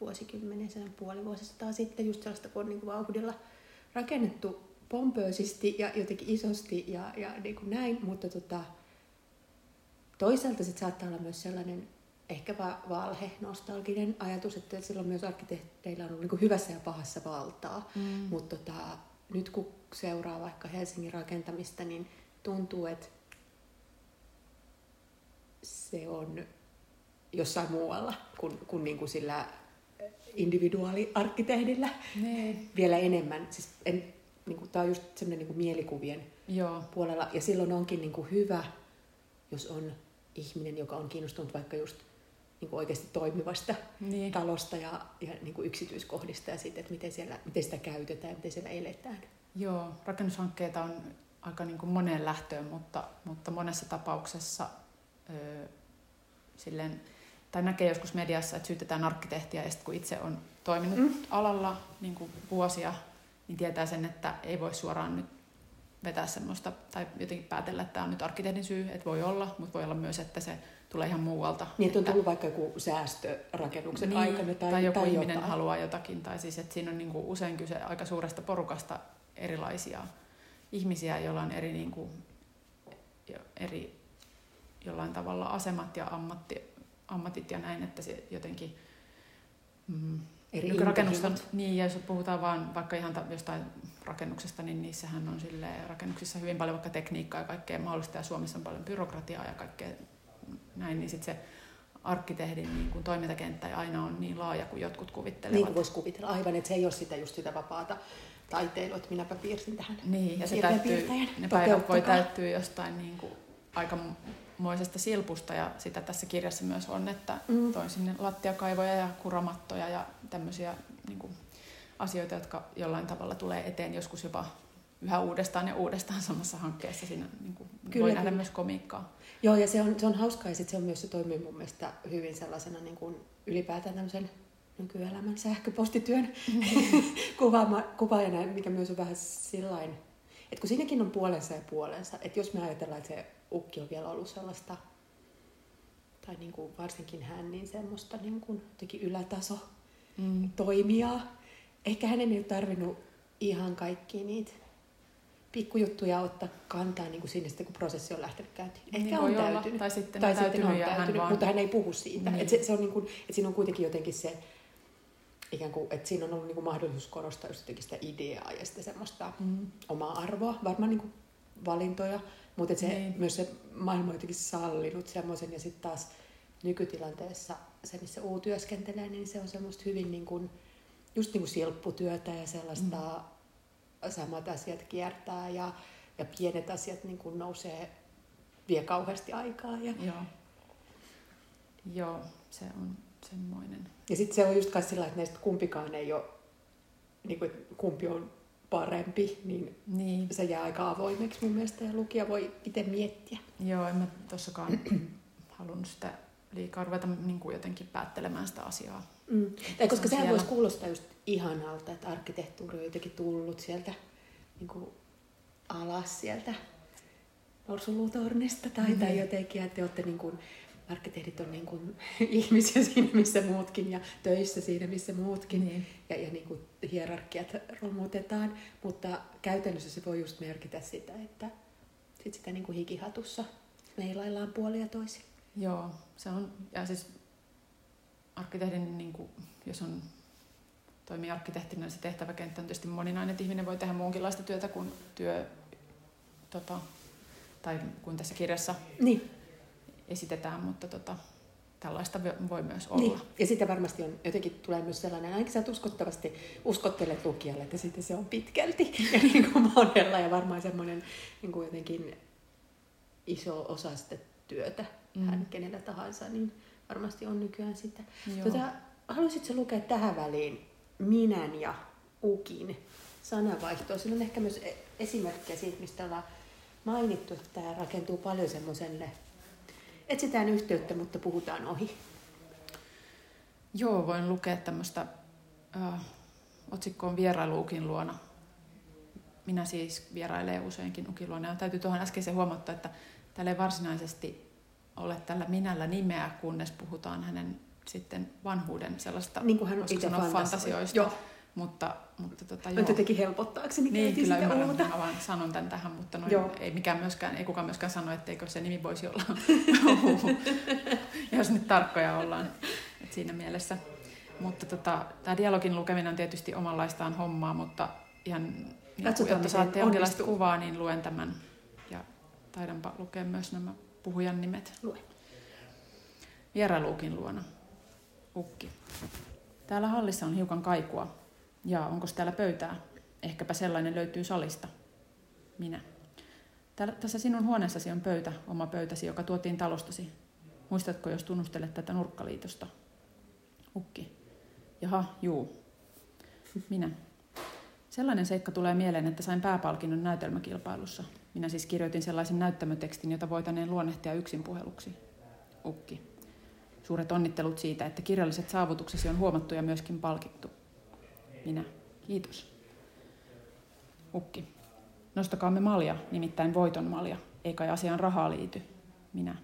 vuosikymmenen, sen puoli vuosisataa sitten, just sellaista, kun on niin kuin vauhdilla rakennettu pompöösisti ja jotenkin isosti ja, ja niin kuin näin, mutta tota, toisaalta sitten saattaa olla myös sellainen ehkä va- valhe, nostalginen ajatus, että silloin myös arkkitehteillä on ollut niin kuin hyvässä ja pahassa valtaa, mm. mutta tota, nyt kun seuraa vaikka Helsingin rakentamista, niin tuntuu, että se on jossain muualla kuin, kuin, niin kuin sillä individuaaliarkkitehdillä niin. vielä enemmän. Siis en, niin kuin, tämä on just semmoinen niin kuin mielikuvien Joo. puolella. Ja silloin onkin niin kuin hyvä, jos on ihminen, joka on kiinnostunut vaikka just niin kuin oikeasti toimivasta niin. talosta ja, ja niin kuin yksityiskohdista ja siitä, että miten, siellä, miten sitä käytetään, miten siellä eletään. Joo, rakennushankkeita on aika niin kuin moneen lähtöön, mutta, mutta monessa tapauksessa ö, silleen, tai näkee joskus mediassa, että syytetään arkkitehtiä, ja sitten kun itse on toiminut mm. alalla niin kuin vuosia, niin tietää sen, että ei voi suoraan nyt vetää semmoista, tai jotenkin päätellä, että tämä on nyt arkkitehdin syy, että voi olla, mutta voi olla myös, että se tulee ihan muualta. Niin, että on tullut vaikka joku säästö rakennuksen niin, aikana tai, tai joku tai ihminen jotain. haluaa jotakin, tai siis että siinä on niin kuin usein kyse aika suuresta porukasta erilaisia ihmisiä, joilla on eri, niin kuin, eri jollain tavalla asemat ja ammatti, ammatit ja näin, että se jotenkin mm, Eri intohimot. niin, ja jos puhutaan vaan vaikka ihan ta- jostain rakennuksesta, niin niissähän on sille rakennuksissa hyvin paljon vaikka tekniikkaa ja kaikkea mahdollista, ja Suomessa on paljon byrokratiaa ja kaikkea näin, niin sitten se arkkitehdin niin kuin toimintakenttä ei aina on niin laaja kuin jotkut kuvittelevat. Niin kuin voisi kuvitella aivan, että se ei ole sitä just sitä vapaata taiteilua, että minäpä piirsin tähän. Niin, ja se piirtäjän. ne päivät voi täyttyä jostain niin kuin aikamoisesta silpusta, ja sitä tässä kirjassa myös on, että Mm. toin sinne lattiakaivoja ja kuramattoja ja tämmöisiä niin kuin, asioita, jotka jollain tavalla tulee eteen joskus jopa yhä uudestaan ja uudestaan samassa hankkeessa. Siinä niin kuin, Kyllä, voi nähdä kyllä. myös komiikkaa. Joo, ja se on, se on hauskaa, ja sit se on myös se toimii mun mielestä hyvin sellaisena niin kuin ylipäätään tämmöisen nykyelämän sähköpostityön *laughs* kuvaama, kuvaajana, mikä myös on vähän sillain, että kun siinäkin on puolensa ja puolensa, että jos me ajatellaan, että se ukki on vielä ollut sellaista, tai niin kuin varsinkin hän, niin semmoista niin kuin jotenkin ylätaso Mm. toimijaa. Ehkä hänen ei ole tarvinnut ihan kaikki niitä pikkujuttuja ottaa kantaa niin kuin sinne sitten, kun prosessi on lähtenyt käyntiin. Ehkä Niin on olla, täytynyt. tai sitten tai on sitten täytynyt on ja hän täytynyt, vaan- mutta hän ei puhu siitä. Niin. Et se, se on niin kuin, että siinä on kuitenkin jotenkin se, ikään kuin, että siinä on ollut niin kuin mahdollisuus korostaa just jotenkin sitä ideaa ja sitä semmoista Mm. omaa arvoa, varmaan niin kuin valintoja, mutta et se, Niin. myös se maailma on jotenkin sallinut semmoisen ja sitten taas nykytilanteessa se, missä uu työskentelee, niin se on semmoista hyvin niin kuin, just niin kuin silpputyötä ja sellaista mm. Samat asiat kiertää ja, ja pienet asiat niin kuin nousee, vie kauheasti aikaa. Ja, Joo. Joo, se on semmoinen. ja sitten se on just sillä, että näistä kumpikaan ei ole, niin kuin, kumpi on parempi, niin Niin, se jää aika avoimeksi mun mielestä ja lukija voi itse miettiä. joo, en mä tossakaan *clears throat* halunnut sitä liikaa ruveta niin kuin jotenkin päättelemään sitä asiaa. Mm. Tai koska on sehän siellä. voisi kuulostaa just ihanalta, että arkkitehtuuri on jotenkin tullut sieltä niin kuin alas sieltä Norsulutornista tai, mm-hmm. tai jotenkin, että te olette niin kuin, arkkitehdit on niin kuin *laughs* ihmisiä siinä, missä muutkin ja töissä siinä, missä muutkin. Niin. Ja, ja niin kuin hierarkiat romutetaan, mutta käytännössä se voi just merkitä sitä, että sit sitä niin kuin hikihatussa meilaillaan puolia ja toisin. Joo, se on, ja siis arkkitehdin, niin kuin, jos on toimii arkkitehtinä, niin se tehtäväkenttä on tietysti moninainen, että ihminen voi tehdä muunkinlaista työtä kuin työ, tota, tai kuin tässä kirjassa Niin, esitetään, mutta tota, tällaista vo- voi myös olla. Niin. Ja sitten varmasti on, jotenkin tulee myös sellainen, ainakin sä uskottavasti uskottelet lukijalle, että sitten se on pitkälti *laughs* ja niin kuin monella ja varmaan semmoinen niin kuin jotenkin iso osa sitä työtä Mm. mm. hän kenellä tahansa, niin varmasti on nykyään sitä. Joo. Tota, haluaisitko lukea tähän väliin minän ja ukin sanavaihtoa? Siinä on ehkä myös e- esimerkkejä siitä, mistä ollaan mainittu, että tämä rakentuu paljon semmoiselle, etsitään yhteyttä, mutta puhutaan ohi. Joo, voin lukea tämmöistä äh, otsikkoon vierailu Ukin luona. Minä siis vierailen useinkin Ukin luona. Ja täytyy tuohon äskeiseen huomattaa, että täällä ei varsinaisesti ole tällä minällä nimeä, kunnes puhutaan hänen sitten vanhuuden sellaista Niin kuin hän voisiko itse fantasioista. Joo. Mutta, mutta tota, On joo. jotenkin helpottaakseni Niin, kyllä sitä ymmärrän, mä vaan sanon tämän tähän, mutta noin, Joo. ei, mikään myöskään, ei kukaan myöskään sano, etteikö se nimi voisi olla *laughs* jos nyt tarkkoja ollaan. Et siinä mielessä. Mutta tota, tämä dialogin lukeminen on tietysti omanlaistaan hommaa, mutta ihan niin Katsotaan, jotta saatte jonkinlaista kuvaa, niin luen tämän. Ja taidanpa lukea myös nämä puhujan nimet. Lue. Vierailuukin luona. Ukki. Täällä hallissa on hiukan kaikua. Ja onko täällä pöytää? Ehkäpä sellainen löytyy salista. Minä. Täällä, tässä sinun huoneessasi on pöytä, oma pöytäsi, joka tuotiin talostasi. Muistatko, jos tunnustelet tätä nurkkaliitosta? Ukki. Jaha, juu. Minä. Sellainen seikka tulee mieleen, että sain pääpalkinnon näytelmäkilpailussa. Minä siis kirjoitin sellaisen näyttämötekstin, jota voitaneen luonnehtia yksin puheluksi. Ukki. Suuret onnittelut siitä, että kirjalliset saavutuksesi on huomattu ja myöskin palkittu. Minä. Kiitos. Ukki. Nostakaamme malja, nimittäin voiton malja. Ei kai asiaan rahaa liity. Minä.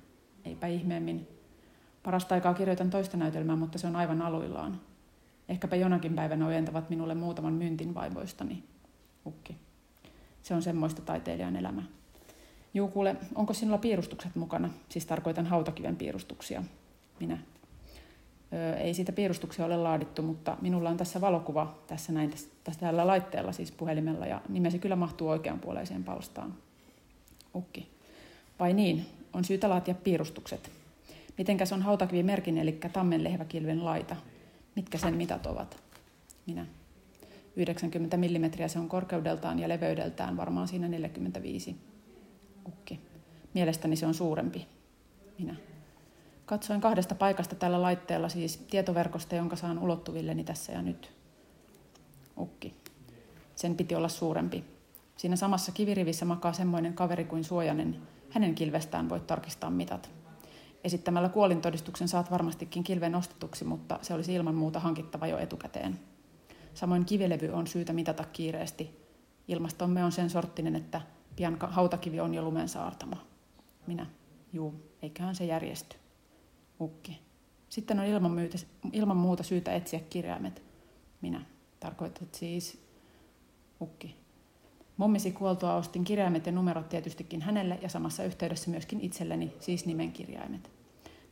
Eipä ihmeemmin. Parasta aikaa kirjoitan toista näytelmää, mutta se on aivan aluillaan. Ehkäpä jonakin päivänä ojentavat minulle muutaman myntin vaivoistani. Ukki. Se on semmoista taiteilijan elämä. Juu, kuule, onko sinulla piirustukset mukana? Siis tarkoitan hautakiven piirustuksia. Minä. Ei siitä piirustuksia ole laadittu, mutta minulla on tässä valokuva tässä näin tässä tällä laitteella, siis puhelimella, ja nimesi kyllä mahtuu oikeanpuoleiseen palstaan. Ukki. Vai niin, on syytä laatia piirustukset. Mitenkäs on hautakivimerkin, eli tammenlehväkilven laita? Mitkä sen mitat ovat? Minä. 90 mm se on korkeudeltaan ja leveydeltään varmaan siinä 45. Ukki. Mielestäni se on suurempi. Minä. Katsoin kahdesta paikasta tällä laitteella, siis tietoverkosta, jonka saan ulottuvilleni tässä ja nyt. Ukki. Sen piti olla suurempi. Siinä samassa kivirivissä makaa semmoinen kaveri kuin Suojanen. Hänen kilvestään voit tarkistaa mitat. Esittämällä kuolintodistuksen saat varmastikin kilven ostetuksi, mutta se olisi ilman muuta hankittava jo etukäteen. Samoin kivilevy on syytä mitata kiireesti. Ilmastomme on sen sorttinen, että pian hautakivi on jo lumen saartama. Minä. Juu, eiköhän se järjesty. Ukki. Sitten on ilman, myytä, ilman muuta syytä etsiä kirjaimet. Minä. Tarkoitat siis Ukki. Mummisi kuoltua ostin kirjaimet ja numerot tietystikin hänelle ja samassa yhteydessä myöskin itselleni, siis nimenkirjaimet.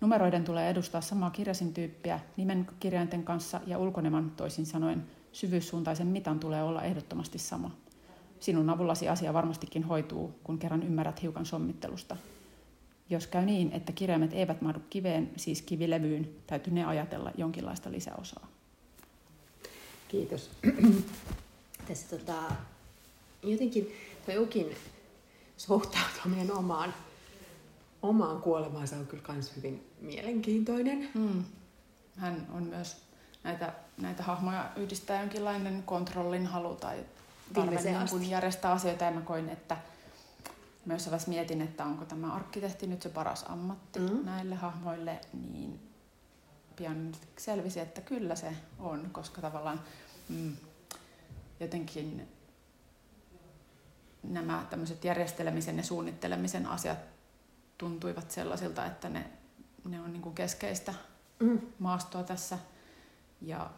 Numeroiden tulee edustaa samaa kirjasin tyyppiä nimen kirjainten kanssa ja ulkoneman toisin sanoen syvyyssuuntaisen mitan tulee olla ehdottomasti sama. Sinun avullasi asia varmastikin hoituu, kun kerran ymmärrät hiukan sommittelusta. Jos käy niin, että kirjaimet eivät mahdu kiveen, siis kivilevyyn, täytyy ne ajatella jonkinlaista lisäosaa. Kiitos. *clears throat* Tässä tota, jotenkin tuo Ukin suhtautuminen omaan, omaan kuolemaansa on kyllä myös hyvin mielenkiintoinen. Mm. Hän on myös näitä, näitä hahmoja yhdistää jonkinlainen kontrollin halu tai tarve niin järjestää asioita. Ja mä koin, että myös mietin, että onko tämä arkkitehti nyt se paras ammatti mm. näille hahmoille, niin pian selvisi, että kyllä se on, koska tavallaan mm, jotenkin nämä tämmöiset järjestelemisen ja suunnittelemisen asiat tuntuivat sellaisilta, että ne, ne on niin kuin keskeistä mm. maastoa tässä. Ja,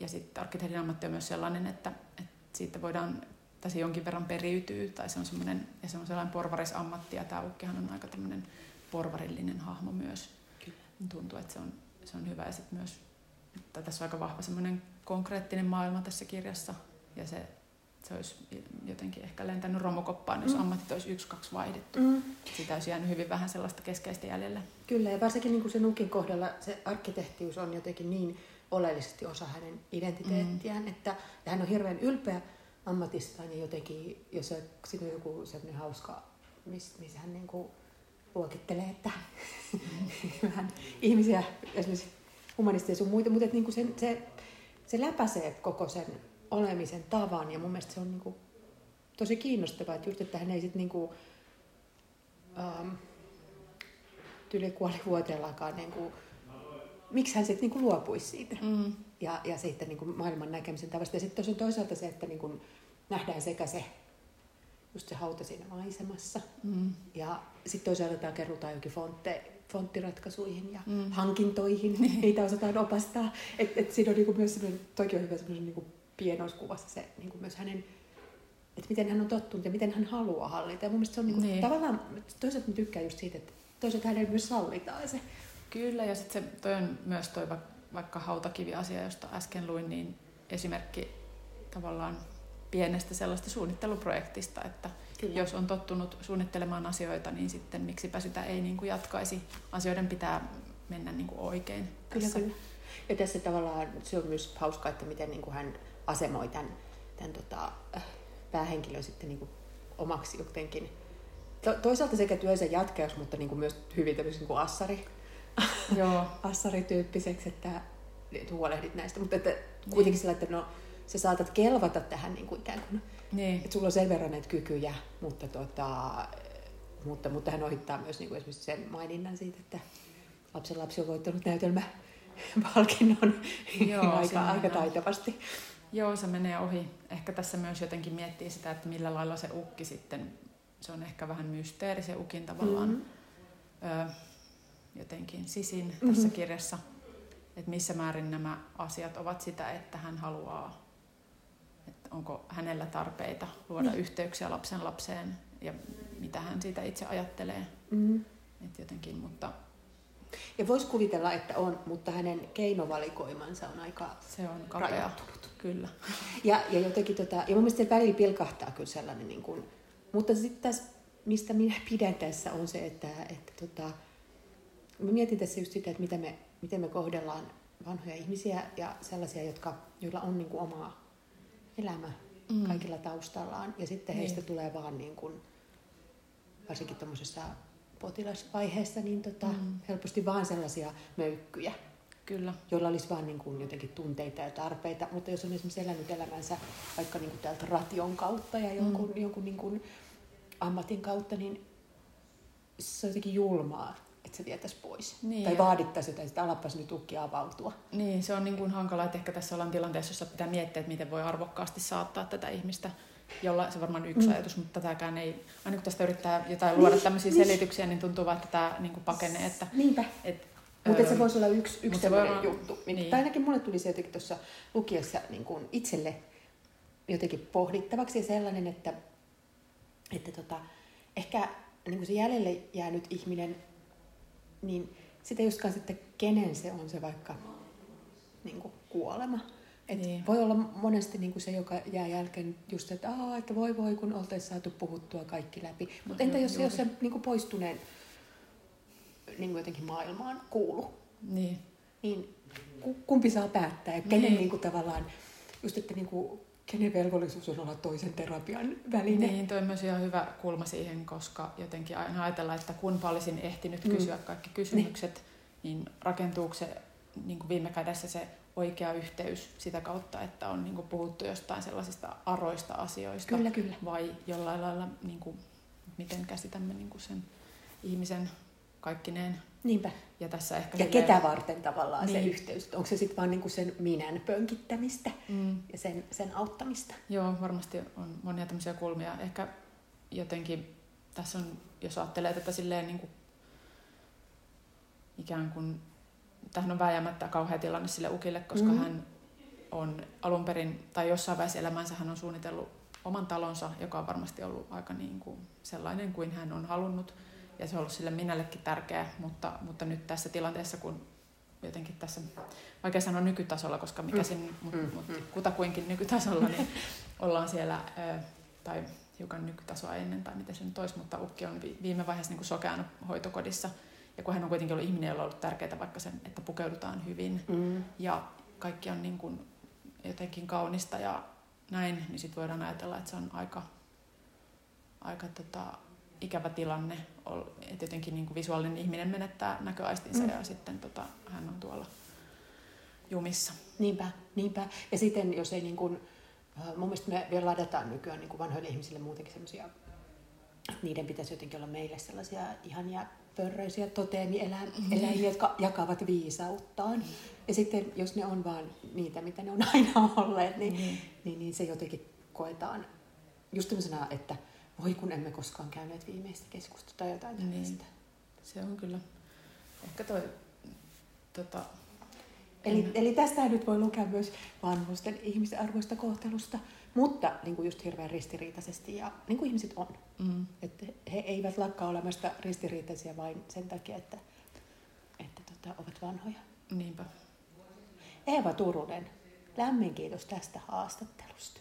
ja sitten arkkitehdin ammatti on myös sellainen, että, että siitä voidaan, tai se jonkin verran periytyy, tai se on semmoinen, ja se on sellainen porvarisammatti, ja tämä Ukkihan on aika tämmöinen porvarillinen hahmo myös. Kyllä. Tuntuu, että se on, se on hyvä, ja sitten myös, että tässä on aika vahva semmoinen konkreettinen maailma tässä kirjassa, ja se se olisi jotenkin ehkä lentänyt romukoppaan, jos mm. ammatit olisi yksi, kaksi vaihdettu. Mm. Siitä olisi jäänyt hyvin vähän sellaista keskeistä jäljellä. Kyllä, ja varsinkin niin kuin se Nukin kohdalla se arkkitehtius on jotenkin niin oleellisesti osa hänen identiteettiään, mm. että ja hän on hirveän ylpeä ammatistaan ja jotenkin, jos se, siinä on joku sellainen hauska, missä miss hän niin kuin luokittelee, että *laughs* vähän ihmisiä, esimerkiksi humanisteja sun muita, mutta niin kuin se, se, se läpäisee koko sen olemisen tavan ja mun mielestä se on niin kuin tosi kiinnostavaa, että just, että hän ei sitten niin kuin, ähm, yli kuolivuoteellakaan niin kuin, miksi hän sitten niin luopuisi siitä mm. ja, ja siitä niin kuin maailman näkemisen tavasta. Ja sitten toisaalta se, että niin kuin nähdään sekä se, just se hauta siinä maisemassa mm. ja sitten toisaalta tämä kerrotaan jokin fontte, fonttiratkaisuihin ja mm. hankintoihin, niitä osataan opastaa. Että et siinä on niinku myös semmoinen, toki on hyvä semmoinen niinku pienoiskuvassa se niin kuin myös hänen, että miten hän on tottunut ja miten hän haluaa hallita. Ja mun mielestä se on niin kuin, niin. tavallaan, toisaalta mä tykkään just siitä, että toisaalta hänelle myös sallitaan se. Kyllä, ja sitten se toi on myös toi vaikka hautakivi-asia, josta äsken luin, niin esimerkki tavallaan pienestä sellaista suunnitteluprojektista, että Kyllä. jos on tottunut suunnittelemaan asioita, niin sitten miksipä sitä ei niin kuin jatkaisi. Asioiden pitää mennä niin kuin oikein. Kyllä, tässä. kyllä. Ja tässä tavallaan se on myös hauska, että miten niin kuin hän asemoi tämän, tämän tota, äh, päähenkilön sitten niin kuin omaksi jotenkin. To, toisaalta sekä työnsä jatkajaksi, mutta niin kuin myös hyvin tämmöisen kuin assari. *laughs* Joo. assarityyppiseksi, että, että huolehdit näistä. Mutta että kuitenkin sillä, että no, sä saatat kelvata tähän niin kuin ikään kuin, Niin, että sulla on sen verran näitä kykyjä, mutta, tota, mutta, mutta hän ohittaa myös niin kuin esimerkiksi sen maininnan siitä, että lapsen lapsi on voittanut näytelmä *laughs* palkinnon Joo, *laughs* aika, aika taitavasti. Joo, se menee ohi. Ehkä tässä myös jotenkin miettii sitä, että millä lailla se ukki sitten, se on ehkä vähän mysteeri se ukin tavallaan Mhm. ö, jotenkin sisin Mhm. tässä kirjassa. Että missä määrin nämä asiat ovat sitä, että hän haluaa, että onko hänellä tarpeita luoda Niin. yhteyksiä lapsen lapseen ja mitä hän siitä itse ajattelee. Mm. Että jotenkin, mutta Ja voisi kuvitella, että on, mutta hänen keinovalikoimansa on aika se on kapea. rajoittunut. Kyllä. Ja, ja jotenkin, tota, ja mun mielestä välillä pilkahtaa kyllä sellainen, niin kuin, mutta sitten mistä minä pidän tässä, on se, että, että tota, mä mietin tässä just sitä, että mitä me, miten me kohdellaan vanhoja ihmisiä ja sellaisia, jotka, joilla on niin kuin oma elämä Mm. kaikilla taustallaan. Ja sitten Niin. heistä tulee vaan, niin kuin, varsinkin tuommoisessa potilasvaiheessa, niin tota, Mm. helposti vaan sellaisia möykkyjä Kyllä. joilla olisi vaan niin kuin jotenkin tunteita ja tarpeita. Mutta jos on esimerkiksi elänyt elämänsä vaikka niin kuin täältä ration kautta ja jonkun, mm. jonkun niin kuin ammatin kautta, niin se on jotenkin julmaa, että se vietäisi pois. Niin, tai vaadittaisi jotain, että alapas nyt ukki avautua. Niin, se on niin kuin hankala, että ehkä tässä ollaan tilanteessa, jossa pitää miettiä, että miten voi arvokkaasti saattaa tätä ihmistä, jolla se varmaan yksi Mm. ajatus, mutta tätäkään ei, aina kun tästä yrittää jotain luoda Niin, tämmöisiä niin. selityksiä, niin tuntuu vaan, että tämä niin kuin pakenee, että Niinpä. et, Mutta öö, se voisi olla yksi, yksi se voi olla- juttu. Niin. niin. Tai ainakin mulle tuli se jotenkin tuossa lukiessa niin kuin itselle jotenkin pohdittavaksi ja sellainen, että, että tota, ehkä niin kuin se jäljelle jäänyt ihminen, niin sitä just kanssa, että kenen se on se vaikka niin kuin kuolema. Et Niin. Voi olla monesti niin kuin se, joka jää jälkeen just, että, Aa, että voi voi, kun oltaisiin saatu puhuttua kaikki läpi. Mutta entä jos, jos se niin kuin poistuneen niin kuin jotenkin maailmaan kuulu? niin, niin ku- kumpi saa päättää ja kenen Niin. niin. kuin tavallaan, just että niin kuin, kenen velvollisuus on olla toisen terapian väline. niin, toi on myös ihan hyvä kulma siihen, koska jotenkin aina ajatellaan, että kunpa olisin ehtinyt Mm. kysyä kaikki kysymykset, niin rakentuuko se niin kuin viime kädessä se oikea yhteys sitä kautta, että on niin kuin puhuttu jostain sellaisista aroista asioista, Kyllä, kyllä. vai jollain lailla, niin kuin, miten käsitämme niin kuin sen ihmisen kaikkineen. Niinpä. Ja tässä ehkä Ja silleen- ketä varten tavallaan niin. se yhteys? Onko se sitten vaan niin kuin sen minän pönkittämistä Mm, ja sen, sen auttamista? joo, varmasti on monia tämmöisiä kulmia. Ehkä jotenkin tässä on, jos ajattelee tätä silleen niin kuin ikään kuin, tähän on vääjäämättä kauhea tilanne sille ukille, koska Mm. mm. hän on alun perin, tai jossain vaiheessa elämänsä hän on suunnitellut oman talonsa, joka on varmasti ollut aika niin kuin sellainen kuin hän on halunnut. Ja se on ollut sille minällekin tärkeä, mutta, mutta nyt tässä tilanteessa, kun jotenkin tässä, vaikea sanoa nykytasolla, koska mikä Mm. sen, mutta Mm, mut mm. kutakuinkin nykytasolla, niin *laughs* ollaan siellä, ö, tai hiukan nykytasoa ennen, tai miten se nyt olisi, mutta Ukki on vi- viime vaiheessa niin kuin sokeanut hoitokodissa. Ja kun hän on kuitenkin ollut ihminen, jolla on ollut tärkeää vaikka sen, että pukeudutaan hyvin, Mm. ja kaikki on niin kuin jotenkin kaunista ja näin, niin sitten voidaan ajatella, että se on aika, aika tota, ikävä tilanne, että jotenkin niin kuin visuaalinen ihminen menettää näköaistinsa Mm. mm. ja sitten tota, hän on tuolla jumissa. Niinpä, niinpä. Ja sitten jos ei niin kuin, äh, mun mielestä me vielä ladataan nykyään niin kuin vanhoille ihmisille muutenkin semmoisia, niiden pitäisi jotenkin olla meille sellaisia ihania pörröisiä toteemieläimiä, jotka jakavat viisauttaan. Ja sitten jos ne on vaan niitä, mitä ne on *laughs* aina olleet, niin, Niin. niin, niin se jotenkin koetaan just tämmöisenä, että voi kun emme koskaan käyneet viimeistä keskustelua tai jotain Niin. tällaista. Se on kyllä. Ehkä toi, tota, Eli, en- eli tästä nyt voi lukea myös vanhusten ihmisarvoista kohtelusta, mutta niin kuin just hirveän ristiriitaisesti ja niin kuin ihmiset on. mm, Että he eivät lakkaa olemasta ristiriitaisia vain sen takia, että, että tota, ovat vanhoja. niinpä. Eeva Turunen, lämmin kiitos tästä haastattelusta.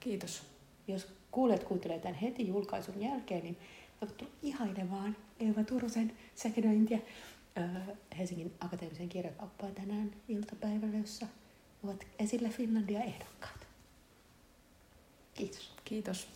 Kiitos. Jos kuulijat kuuntelee tämän heti julkaisun jälkeen, niin tervetuloa ihailemaan Eeva Turusen Second äh, Helsingin akateemisen kirjakauppaan tänään iltapäivällä, jossa ovat esillä Finlandia ehdokkaat. Kiitos. Kiitos.